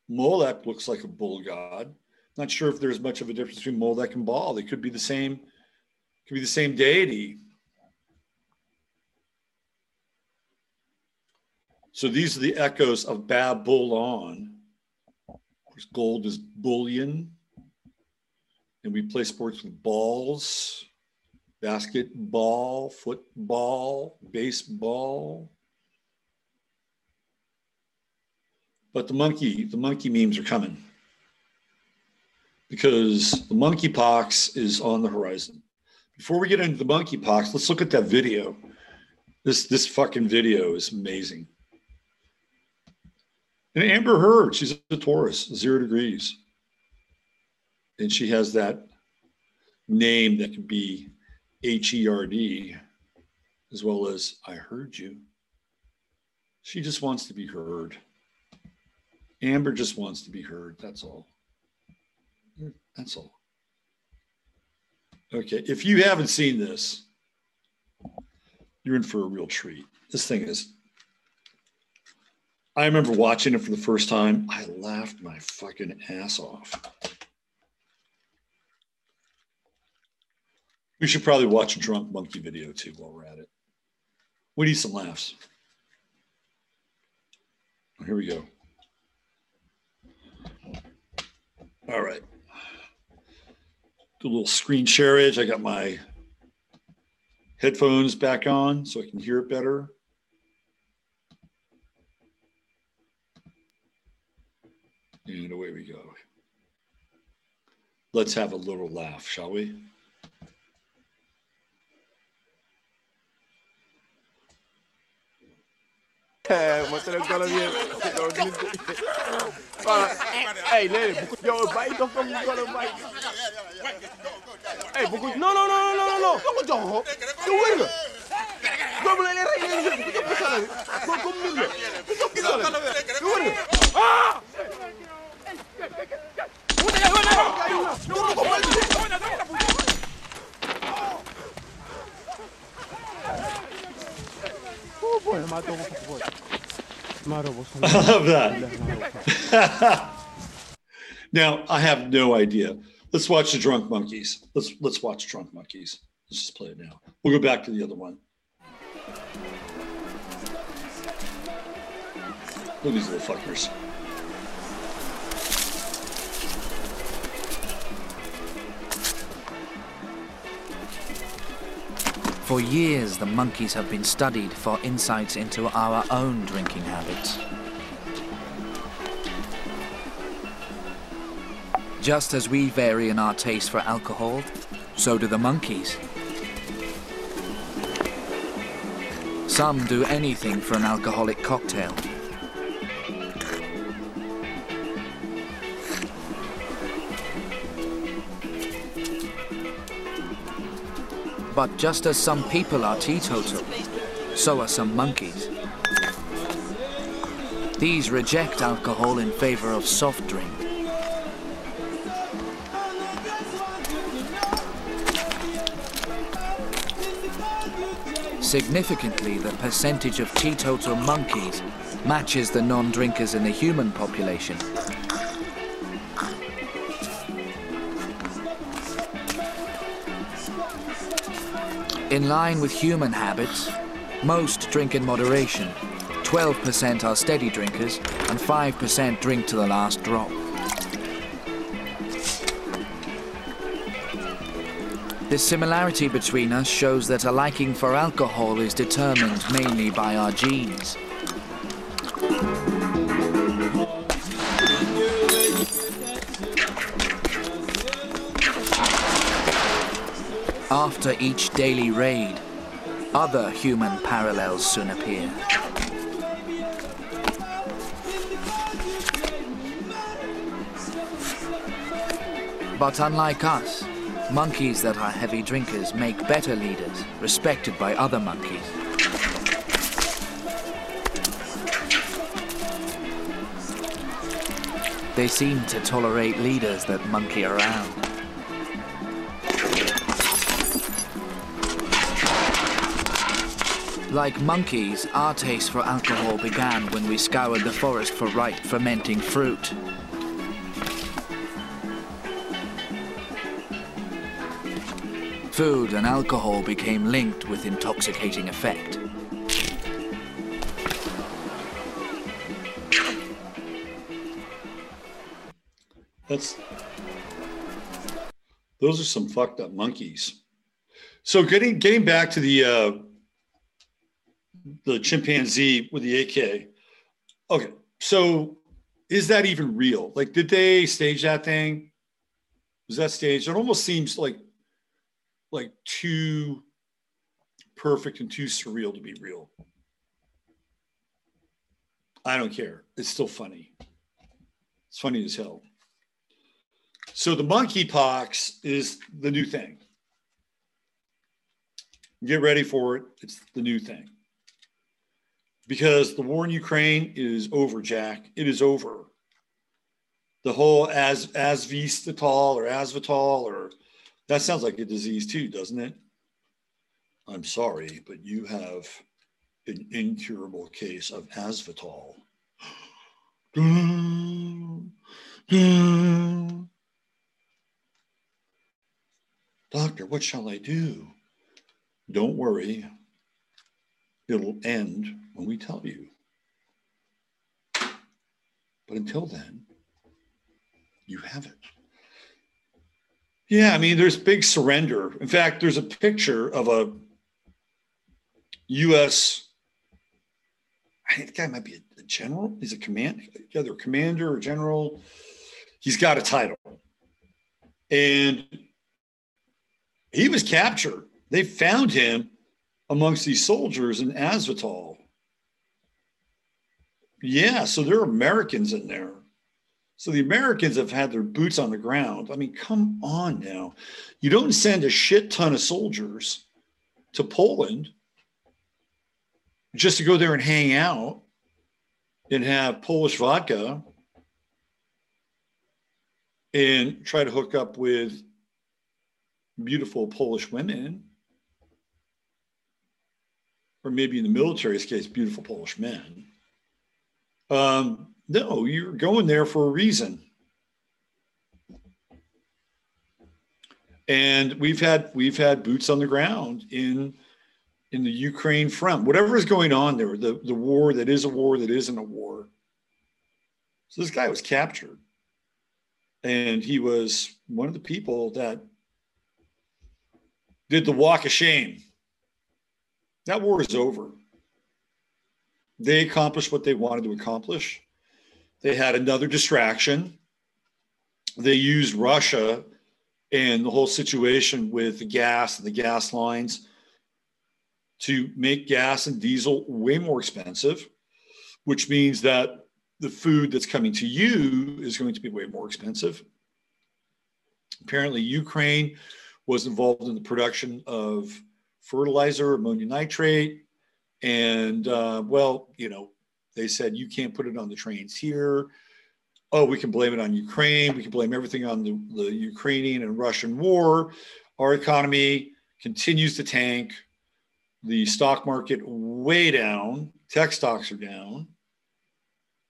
Molech looks like a bull god. Not sure if there's much of a difference between Molech and Baal. They could be the same, could be the same deity. So these are the echoes of Babylon. Of course, gold is bullion. And we play sports with balls, basketball, football, baseball. But the monkey, the monkey memes are coming because the monkeypox is on the horizon. Before we get into the monkeypox, let's look at that video. This this fucking video is amazing. And Amber Heard, she's a Taurus, zero degrees. And she has that name that can be H E R D as well as I heard you. She just wants to be heard. Amber just wants to be heard. That's all. Hmm, that's all. Okay. If you haven't seen this, you're in for a real treat. This thing is I remember watching it for the first time. I laughed my fucking ass off. We should probably watch a drunk monkey video too while we're at it. We need some laughs. Oh, here we go. All right. Do a little screen share edge. I got my headphones back on so I can hear it better. And away we go. Let's have a little laugh, shall we? Muestra Hey, lady, yo, bite, don't come, you bite. Hey, no, no, no, no, no, no, no, win. Ah! I love that. now, I have no idea. Let's watch the drunk monkeys. Let's let's watch drunk monkeys. Let's just play it now. We'll go back to the other one. Look at these little fuckers. For years, the monkeys have been studied for insights into our own drinking habits. Just as we vary in our taste for alcohol, so do the monkeys. Some do anything for an alcoholic cocktail. But just as some people are teetotal, so are some monkeys. These reject alcohol in favor of soft drink. Significantly, the percentage of teetotal monkeys matches the non-drinkers in the human population. In line with human habits, most drink in moderation. 12% are steady drinkers and 5% drink to the last drop. This similarity between us shows that a liking for alcohol is determined mainly by our genes. After each daily raid, other human parallels soon appear. But unlike us, monkeys that are heavy drinkers make better leaders, respected by other monkeys. They seem to tolerate leaders that monkey around. Like monkeys, our taste for alcohol began when we scoured the forest for ripe fermenting fruit. Food and alcohol became linked with intoxicating effect. That's those are some fucked up monkeys. So getting getting back to the uh, the chimpanzee with the AK. Okay, so is that even real? Like, did they stage that thing? Was that staged? It almost seems like like too perfect and too surreal to be real. I don't care. It's still funny. It's funny as hell. So the monkeypox is the new thing. Get ready for it. It's the new thing. Because the war in Ukraine is over, Jack. It is over. The whole as asvistatol or asvital or that sounds like a disease too, doesn't it? I'm sorry, but you have an incurable case of asvital. Doctor, what shall I do? Don't worry. It'll end when we tell you. But until then, you have it. Yeah, I mean, there's big surrender. In fact, there's a picture of a U.S. I think guy might be a, a general. He's a command, either a commander or general. He's got a title, and he was captured. They found him amongst these soldiers in Azvital. Yeah, so there are Americans in there. So the Americans have had their boots on the ground. I mean, come on now. You don't send a shit ton of soldiers to Poland just to go there and hang out and have Polish vodka and try to hook up with beautiful Polish women or maybe in the military's case, beautiful Polish men. Um, no, you're going there for a reason. and we've had we've had boots on the ground in in the Ukraine front. Whatever is going on there, the the war that is a war that isn't a war. So this guy was captured, and he was one of the people that did the walk of shame. That war is over. They accomplished what they wanted to accomplish. They had another distraction. They used Russia and the whole situation with the gas and the gas lines to make gas and diesel way more expensive, which means that the food that's coming to you is going to be way more expensive. Apparently, Ukraine was involved in the production of fertilizer, ammonium nitrate, and uh, well, you know, they said you can't put it on the trains here oh, we can blame it on Ukraine. We can blame everything on the, the Ukrainian and Russian war. Our economy continues to tank. The stock market way down. Tech stocks are down.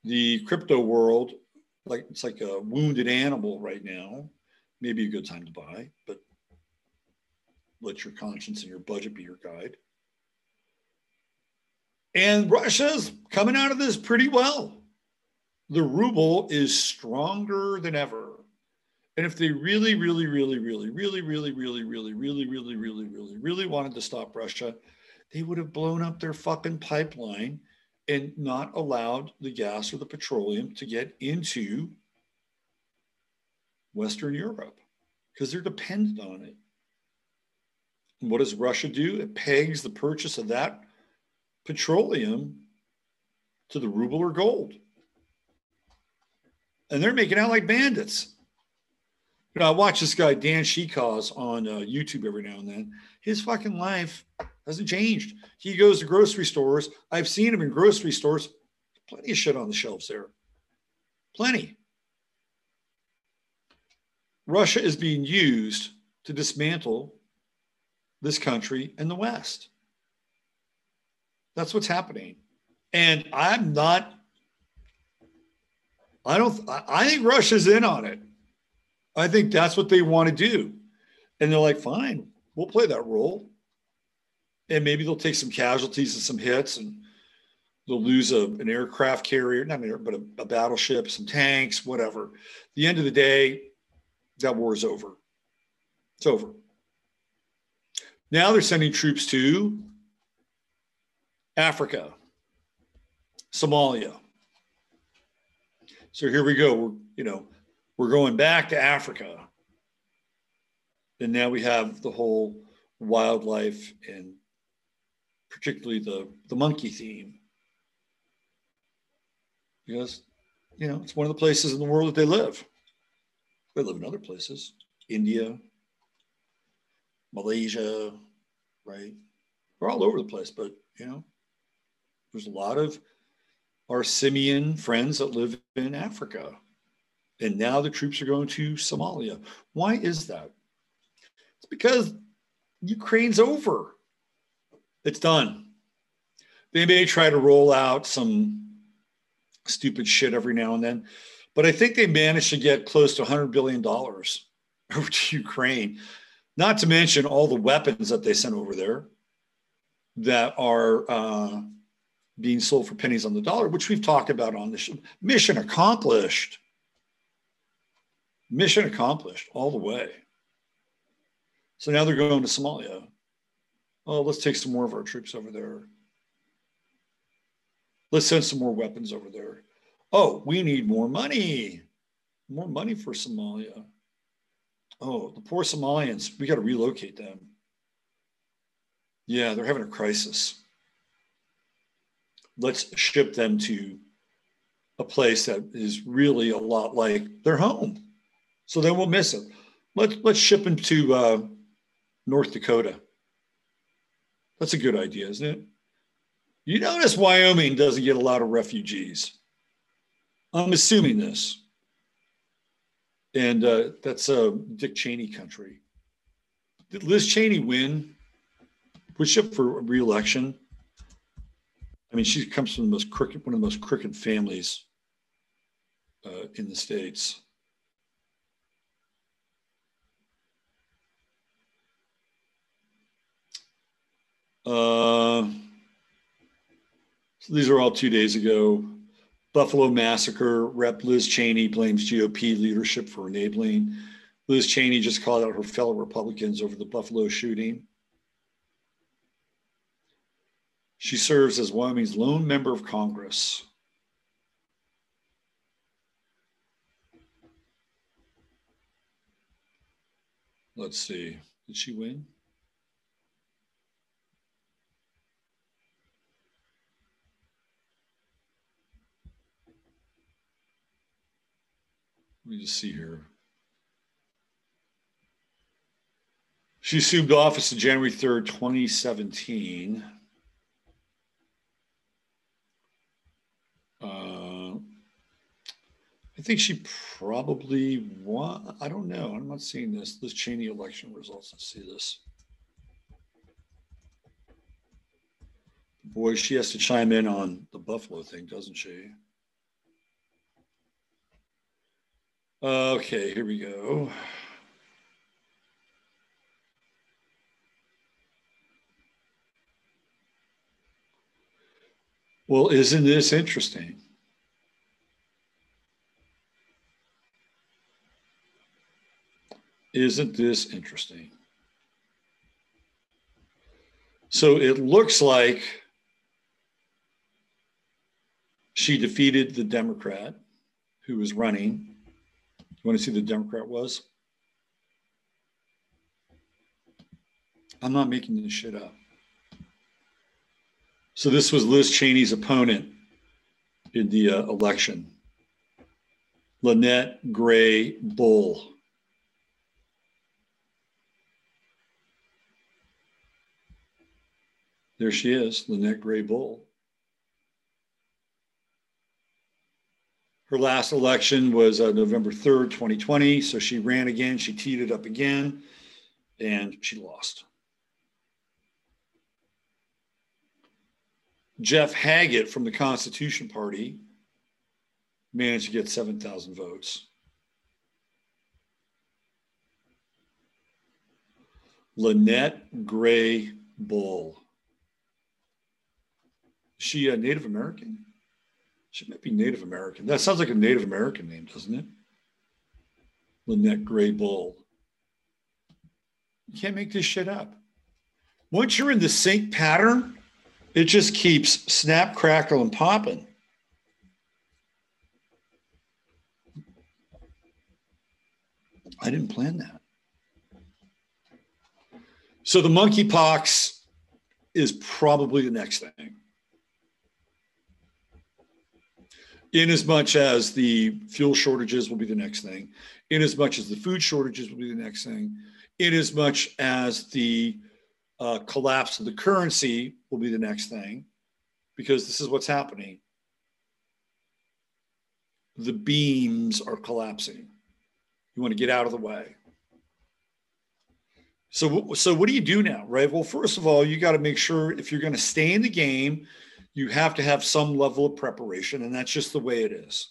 The crypto world, like it's like a wounded animal right now. Maybe a good time to buy, but let your conscience and your budget be your guide. And Russia's coming out of this pretty well the ruble is stronger than ever. And if they really, really, really, really, really, really, really, really, really, really, really, really, really wanted to stop Russia, they would have blown up their fucking pipeline and not allowed the gas or the petroleum to get into Western Europe because they're dependent on it. And what does Russia do? It pegs the purchase of that petroleum to the ruble or gold and they're making out like bandits. You know, I watch this guy Dan Shekaz on uh, YouTube every now and then. His fucking life hasn't changed. He goes to grocery stores. I've seen him in grocery stores. Plenty of shit on the shelves there. Plenty. Russia is being used to dismantle this country and the West. That's what's happening. And I'm not I don't. I think Russia's in on it. I think that's what they want to do, and they're like, "Fine, we'll play that role." And maybe they'll take some casualties and some hits, and they'll lose a, an aircraft carrier, not an air, but a, a battleship, some tanks, whatever. At the end of the day, that war is over. It's over. Now they're sending troops to Africa, Somalia, so here we go. We're, you know, we're going back to Africa. And now we have the whole wildlife and particularly the, the monkey theme. Because, you know, it's one of the places in the world that they live. They live in other places, India, Malaysia, right? We're all over the place, but, you know, there's a lot of our simian friends that live in Africa. And now the troops are going to Somalia. Why is that? It's because Ukraine's over. It's done. They may try to roll out some stupid shit every now and then, but I think they managed to get close to $100 billion over to Ukraine, not to mention all the weapons that they sent over there that are uh, being sold for pennies on the dollar, which we've talked about on this mission accomplished. Mission accomplished all the way. So now they're going to Somalia. Oh, let's take some more of our troops over there. Let's send some more weapons over there. Oh, we need more money. More money for Somalia. Oh, the poor Somalians, we got to relocate them. Yeah, they're having a crisis let's ship them to a place that is really a lot like their home. So they won't miss it. Let's let's ship them to uh, North Dakota. That's a good idea, isn't it? You notice Wyoming doesn't get a lot of refugees. I'm assuming this. And uh, that's a uh, Dick Cheney country. Did Liz Cheney win? Push up for reelection? I mean, she comes from the most crooked, one of the most crooked families uh, in the States. Uh, so these are all two days ago. Buffalo massacre. Rep Liz Cheney blames GOP leadership for enabling. Liz Cheney just called out her fellow Republicans over the Buffalo shooting. She serves as Wyoming's lone member of Congress. Let's see. Did she win? Let me just see here. She assumed office on January 3rd, 2017. Uh, I think she probably won. I don't know. I'm not seeing this. This Cheney election results. Let's see this. Boy, she has to chime in on the Buffalo thing, doesn't she? Okay, here we go. Well, isn't this interesting? Isn't this interesting? So it looks like she defeated the Democrat who was running. You want to see the Democrat was? I'm not making this shit up. So this was Liz Cheney's opponent in the uh, election, Lynette Gray Bull. There she is, Lynette Gray Bull. Her last election was uh, November 3rd, 2020. So she ran again, she teed it up again, and she lost. Jeff Haggit from the Constitution Party managed to get 7,000 votes. Lynette Gray Bull. She a Native American? She might be Native American. That sounds like a Native American name, doesn't it? Lynette Gray Bull. You can't make this shit up. Once you're in the sync pattern, it just keeps snap, crackle, and popping. I didn't plan that. So the monkeypox is probably the next thing. In as much as the fuel shortages will be the next thing, in as much as the food shortages will be the next thing, in as much as the uh, collapse of the currency will be the next thing because this is what's happening. The beams are collapsing. You want to get out of the way. So, so what do you do now, right? Well, first of all, you got to make sure if you're going to stay in the game, you have to have some level of preparation, and that's just the way it is.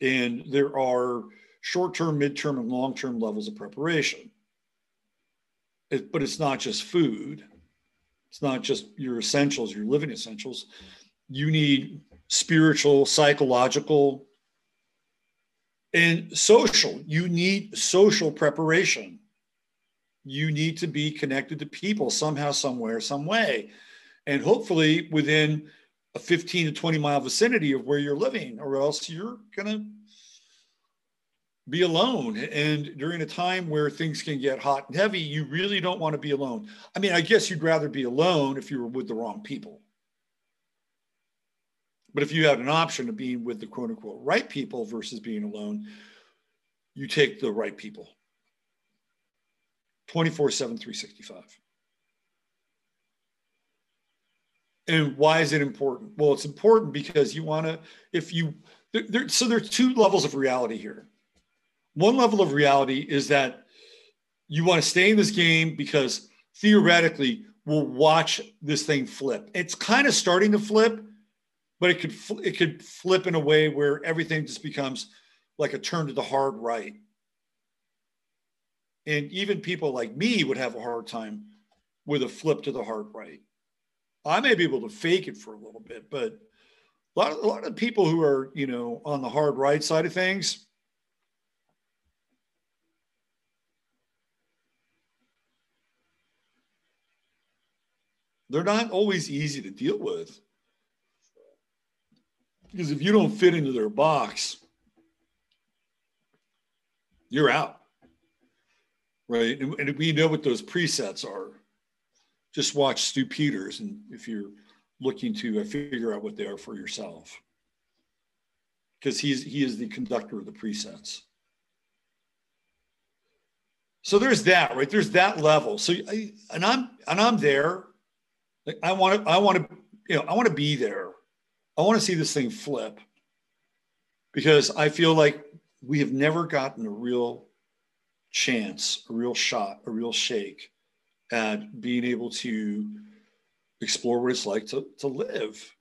And there are short term, mid-term, and long term levels of preparation. It, but it's not just food. It's not just your essentials, your living essentials. You need spiritual, psychological, and social. You need social preparation. You need to be connected to people somehow, somewhere, some way. And hopefully within a 15 to 20 mile vicinity of where you're living, or else you're going to be alone. And during a time where things can get hot and heavy, you really don't want to be alone. I mean, I guess you'd rather be alone if you were with the wrong people. But if you had an option of being with the quote unquote right people versus being alone, you take the right people 24 7, 365. And why is it important? Well, it's important because you want to, if you, there, there, so there's two levels of reality here one level of reality is that you want to stay in this game because theoretically we'll watch this thing flip. It's kind of starting to flip, but it could it could flip in a way where everything just becomes like a turn to the hard right. And even people like me would have a hard time with a flip to the hard right. I may be able to fake it for a little bit, but a lot of, a lot of people who are, you know, on the hard right side of things, they're not always easy to deal with. Because if you don't fit into their box, you're out. Right. And, and we know what those presets are. Just watch Stu Peters. And if you're looking to uh, figure out what they are for yourself, because he's he is the conductor of the presets. So there's that, right? There's that level. So I, and I'm and I'm there. Like I want to, I want to, you know, I want to be there. I want to see this thing flip because I feel like we have never gotten a real chance, a real shot, a real shake at being able to explore what it's like to, to live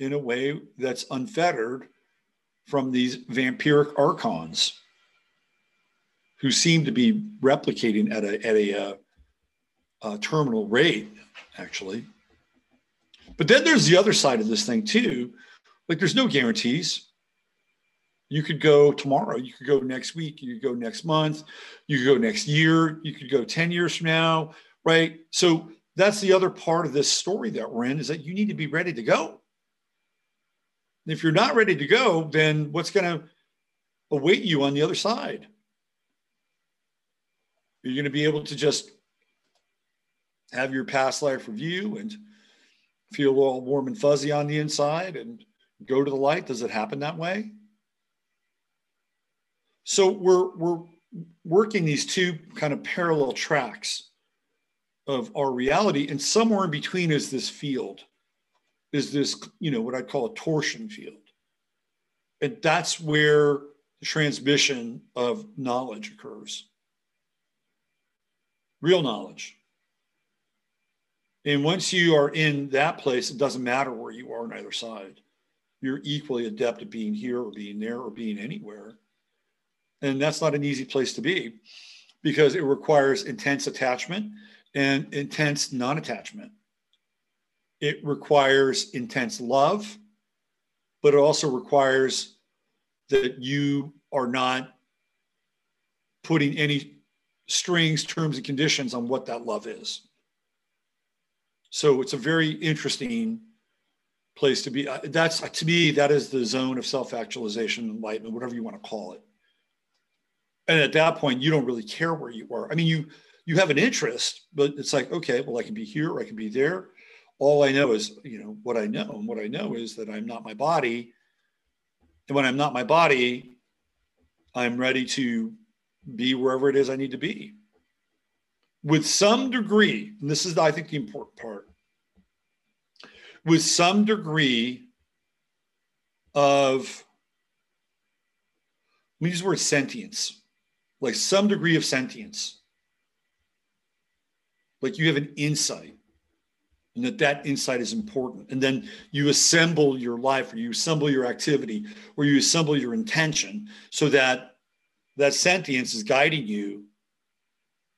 in a way that's unfettered from these vampiric archons who seem to be replicating at a, at a, uh, uh, terminal rate, actually. But then there's the other side of this thing too. Like there's no guarantees. You could go tomorrow, you could go next week, you could go next month, you could go next year, you could go 10 years from now, right? So that's the other part of this story that we're in is that you need to be ready to go. If you're not ready to go, then what's going to await you on the other side? You're going to be able to just have your past life review and feel all warm and fuzzy on the inside and go to the light? Does it happen that way? So we're we're working these two kind of parallel tracks of our reality, and somewhere in between is this field, is this you know what I call a torsion field, and that's where the transmission of knowledge occurs. Real knowledge. And once you are in that place, it doesn't matter where you are on either side. You're equally adept at being here or being there or being anywhere. And that's not an easy place to be because it requires intense attachment and intense non attachment. It requires intense love, but it also requires that you are not putting any strings, terms, and conditions on what that love is. So it's a very interesting place to be. Uh, that's to me, that is the zone of self-actualization, enlightenment, whatever you want to call it. And at that point, you don't really care where you are. I mean, you you have an interest, but it's like, okay, well, I can be here, or I can be there. All I know is, you know, what I know, and what I know is that I'm not my body. And when I'm not my body, I'm ready to be wherever it is I need to be with some degree, and this is, I think, the important part, with some degree of, let me use the word sentience, like some degree of sentience. Like you have an insight and that that insight is important. And then you assemble your life or you assemble your activity or you assemble your intention so that that sentience is guiding you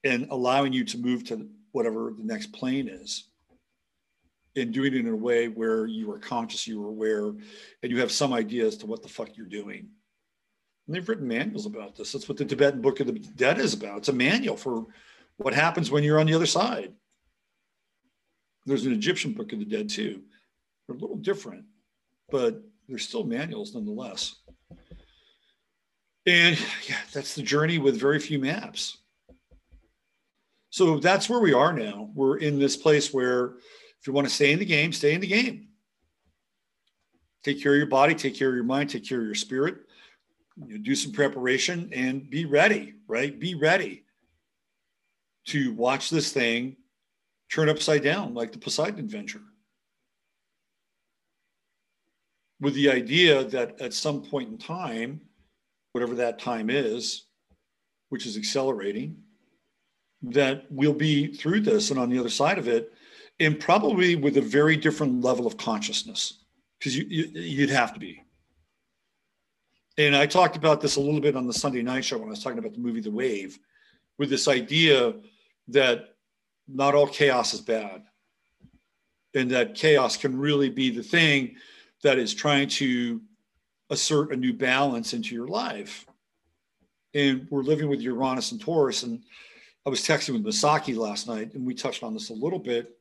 and allowing you to move to whatever the next plane is and doing it in a way where you are conscious, you are aware, and you have some idea as to what the fuck you're doing. And they've written manuals about this. That's what the Tibetan Book of the Dead is about. It's a manual for what happens when you're on the other side. There's an Egyptian Book of the Dead too. They're a little different, but they're still manuals nonetheless. And yeah, that's the journey with very few maps. So that's where we are now. We're in this place where if you want to stay in the game, stay in the game. Take care of your body, take care of your mind, take care of your spirit. You do some preparation and be ready, right? Be ready to watch this thing turn upside down like the Poseidon Adventure. With the idea that at some point in time, whatever that time is, which is accelerating, that we'll be through this and on the other side of it, and probably with a very different level of consciousness, because you, you, you'd have to be. And I talked about this a little bit on the Sunday night show when I was talking about the movie The Wave, with this idea that not all chaos is bad. And that chaos can really be the thing that is trying to assert a new balance into your life. And we're living with Uranus and Taurus. And I was texting with Masaki last night, and we touched on this a little bit.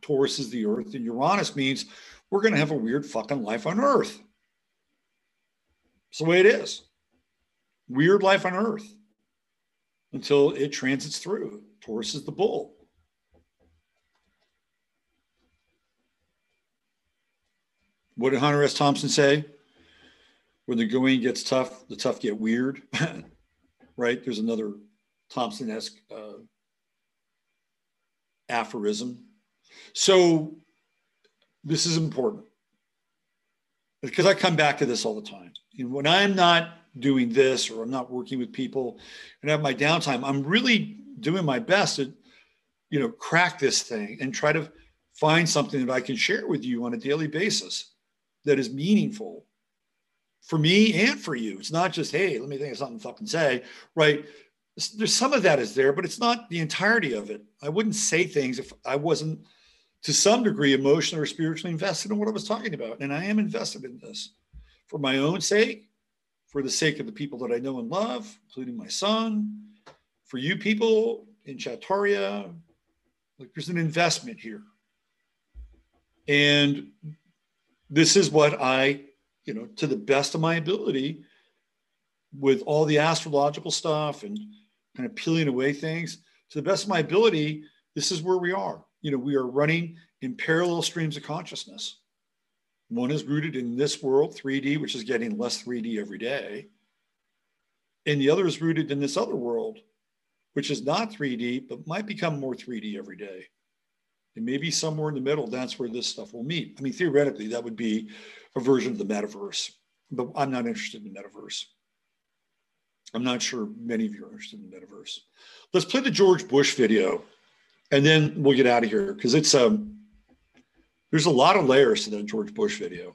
Taurus is the earth, and Uranus means we're going to have a weird fucking life on earth. It's the way it is. Weird life on earth until it transits through. Taurus is the bull. What did Hunter S. Thompson say? When the going gets tough, the tough get weird. right? There's another Thompson esque uh, aphorism. So this is important because I come back to this all the time. And when I'm not doing this or I'm not working with people and I have my downtime, I'm really doing my best to, you know, crack this thing and try to find something that I can share with you on a daily basis that is meaningful for me and for you. It's not just, hey, let me think of something to fucking say, right? There's some of that is there, but it's not the entirety of it. I wouldn't say things if I wasn't to some degree emotionally or spiritually invested in what I was talking about. And I am invested in this for my own sake, for the sake of the people that I know and love, including my son, for you people in Chattaria. Like there's an investment here. And this is what I, you know, to the best of my ability, with all the astrological stuff and kind of peeling away things, to the best of my ability, this is where we are. You know, we are running in parallel streams of consciousness. One is rooted in this world, 3D, which is getting less 3D every day. And the other is rooted in this other world, which is not 3D, but might become more 3D every day. And maybe somewhere in the middle, that's where this stuff will meet. I mean, theoretically, that would be a version of the metaverse, but I'm not interested in the metaverse. I'm not sure many of you are interested in the metaverse. Let's play the George Bush video, and then we'll get out of here because it's um, there's a lot of layers to that George Bush video.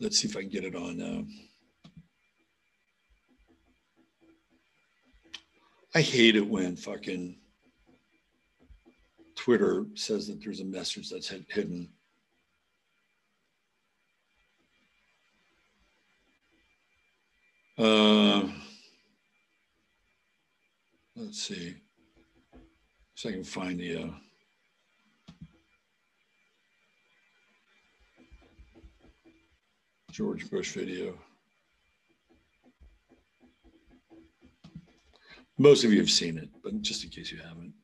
Let's see if I can get it on. Uh, I hate it when fucking Twitter says that there's a message that's hidden. Uh, let's see. So I can find the. Uh, George Bush video. Most of you have seen it, but just in case you haven't.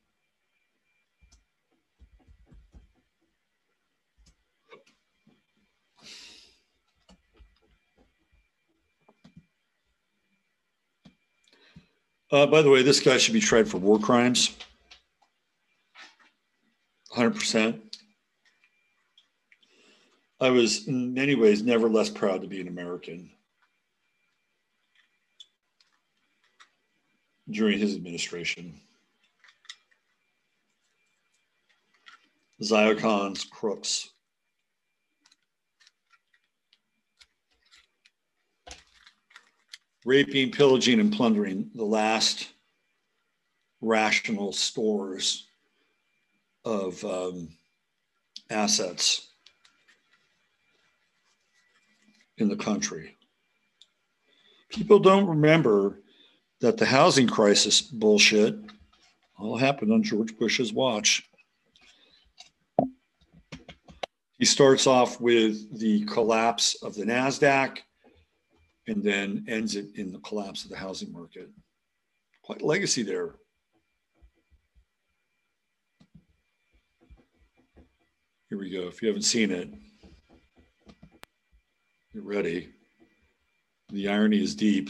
Uh, by the way, this guy should be tried for war crimes. 100%. I was, in many ways, never less proud to be an American during his administration. Zyokons, crooks. raping, pillaging, and plundering the last rational stores of um, assets in the country. People don't remember that the housing crisis bullshit all happened on George Bush's watch. He starts off with the collapse of the NASDAQ and then ends it in the collapse of the housing market. Quite a legacy there. Here we go. If you haven't seen it, get ready. The irony is deep.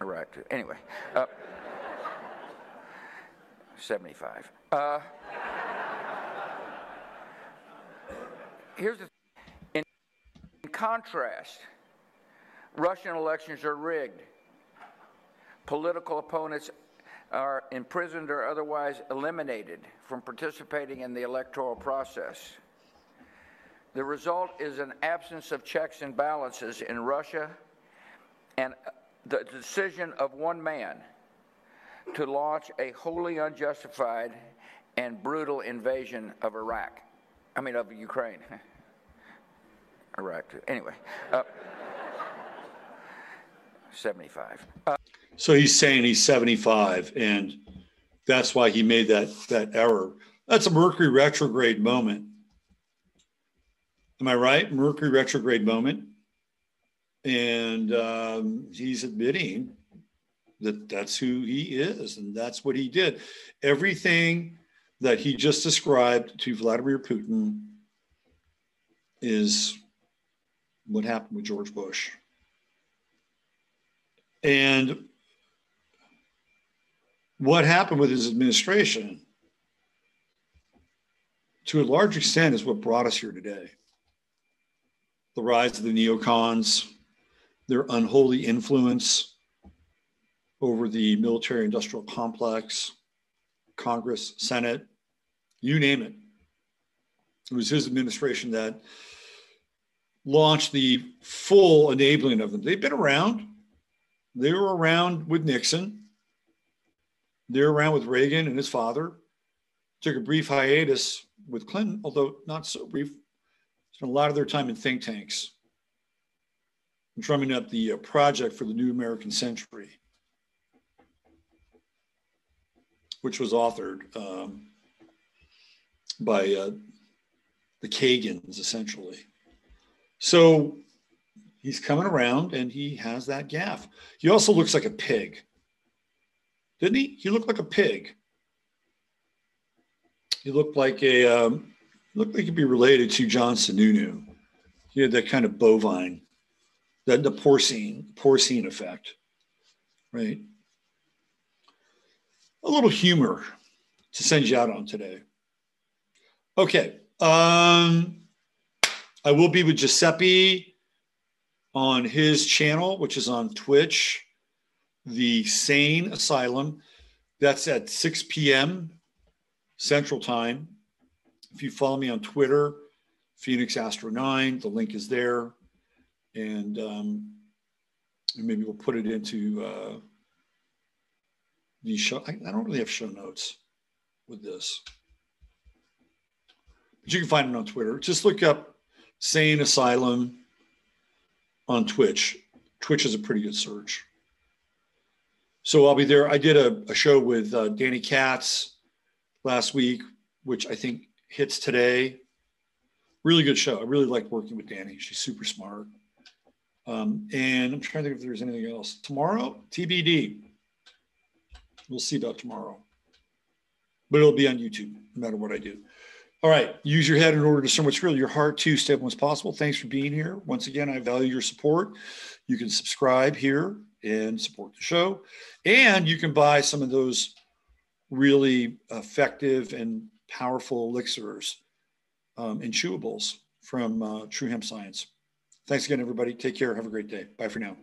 Iraq. Anyway. Uh, 75. Uh, here's the in, in contrast, Russian elections are rigged. Political opponents are imprisoned or otherwise eliminated from participating in the electoral process. The result is an absence of checks and balances in Russia and the decision of one man to launch a wholly unjustified and brutal invasion of Iraq. I mean, of Ukraine. Iraq. Anyway, uh, 75. Uh, so he's saying he's 75, and that's why he made that that error. That's a Mercury retrograde moment. Am I right? Mercury retrograde moment, and um, he's admitting that that's who he is, and that's what he did. Everything that he just described to Vladimir Putin is what happened with George Bush. And what happened with his administration, to a large extent, is what brought us here today. The rise of the neocons, their unholy influence over the military industrial complex, Congress, Senate, you name it. It was his administration that launched the full enabling of them. They've been around. They were around with Nixon. They're around with Reagan and his father. Took a brief hiatus with Clinton, although not so brief. Spent a lot of their time in think tanks, drumming up the uh, project for the new American century, which was authored um, by uh, the Kagans, essentially. So he's coming around and he has that gaff. He also looks like a pig didn't he? He looked like a pig. He looked like a um, looked like he'd be related to John Sununu. He had that kind of bovine, that the porcine porcine effect, right? A little humor to send you out on today. Okay, um, I will be with Giuseppe on his channel, which is on Twitch the Sane Asylum. That's at 6 p.m. Central Time. If you follow me on Twitter, Phoenix Astro 9, the link is there. And, um, maybe we'll put it into uh, the show. I, I don't really have show notes with this. But you can find it on Twitter. Just look up Sane Asylum on Twitch. Twitch is a pretty good search. So I'll be there. I did a, a show with uh, Dani Katz last week, which I think hits today. Really good show. I really liked working with Dani. She's super smart. Um, and I'm trying to think if there's anything else. Tomorrow, TBD. We'll see about tomorrow. But it'll be on YouTube, no matter what I do. All right. Use your head in order to discern what's real, your heart too, step as possible. Thanks for being here. Once again, I value your support. You can subscribe here and support the show. And you can buy some of those really effective and powerful elixirs um, and chewables from uh, True Hemp Science. Thanks again, everybody. Take care. Have a great day. Bye for now.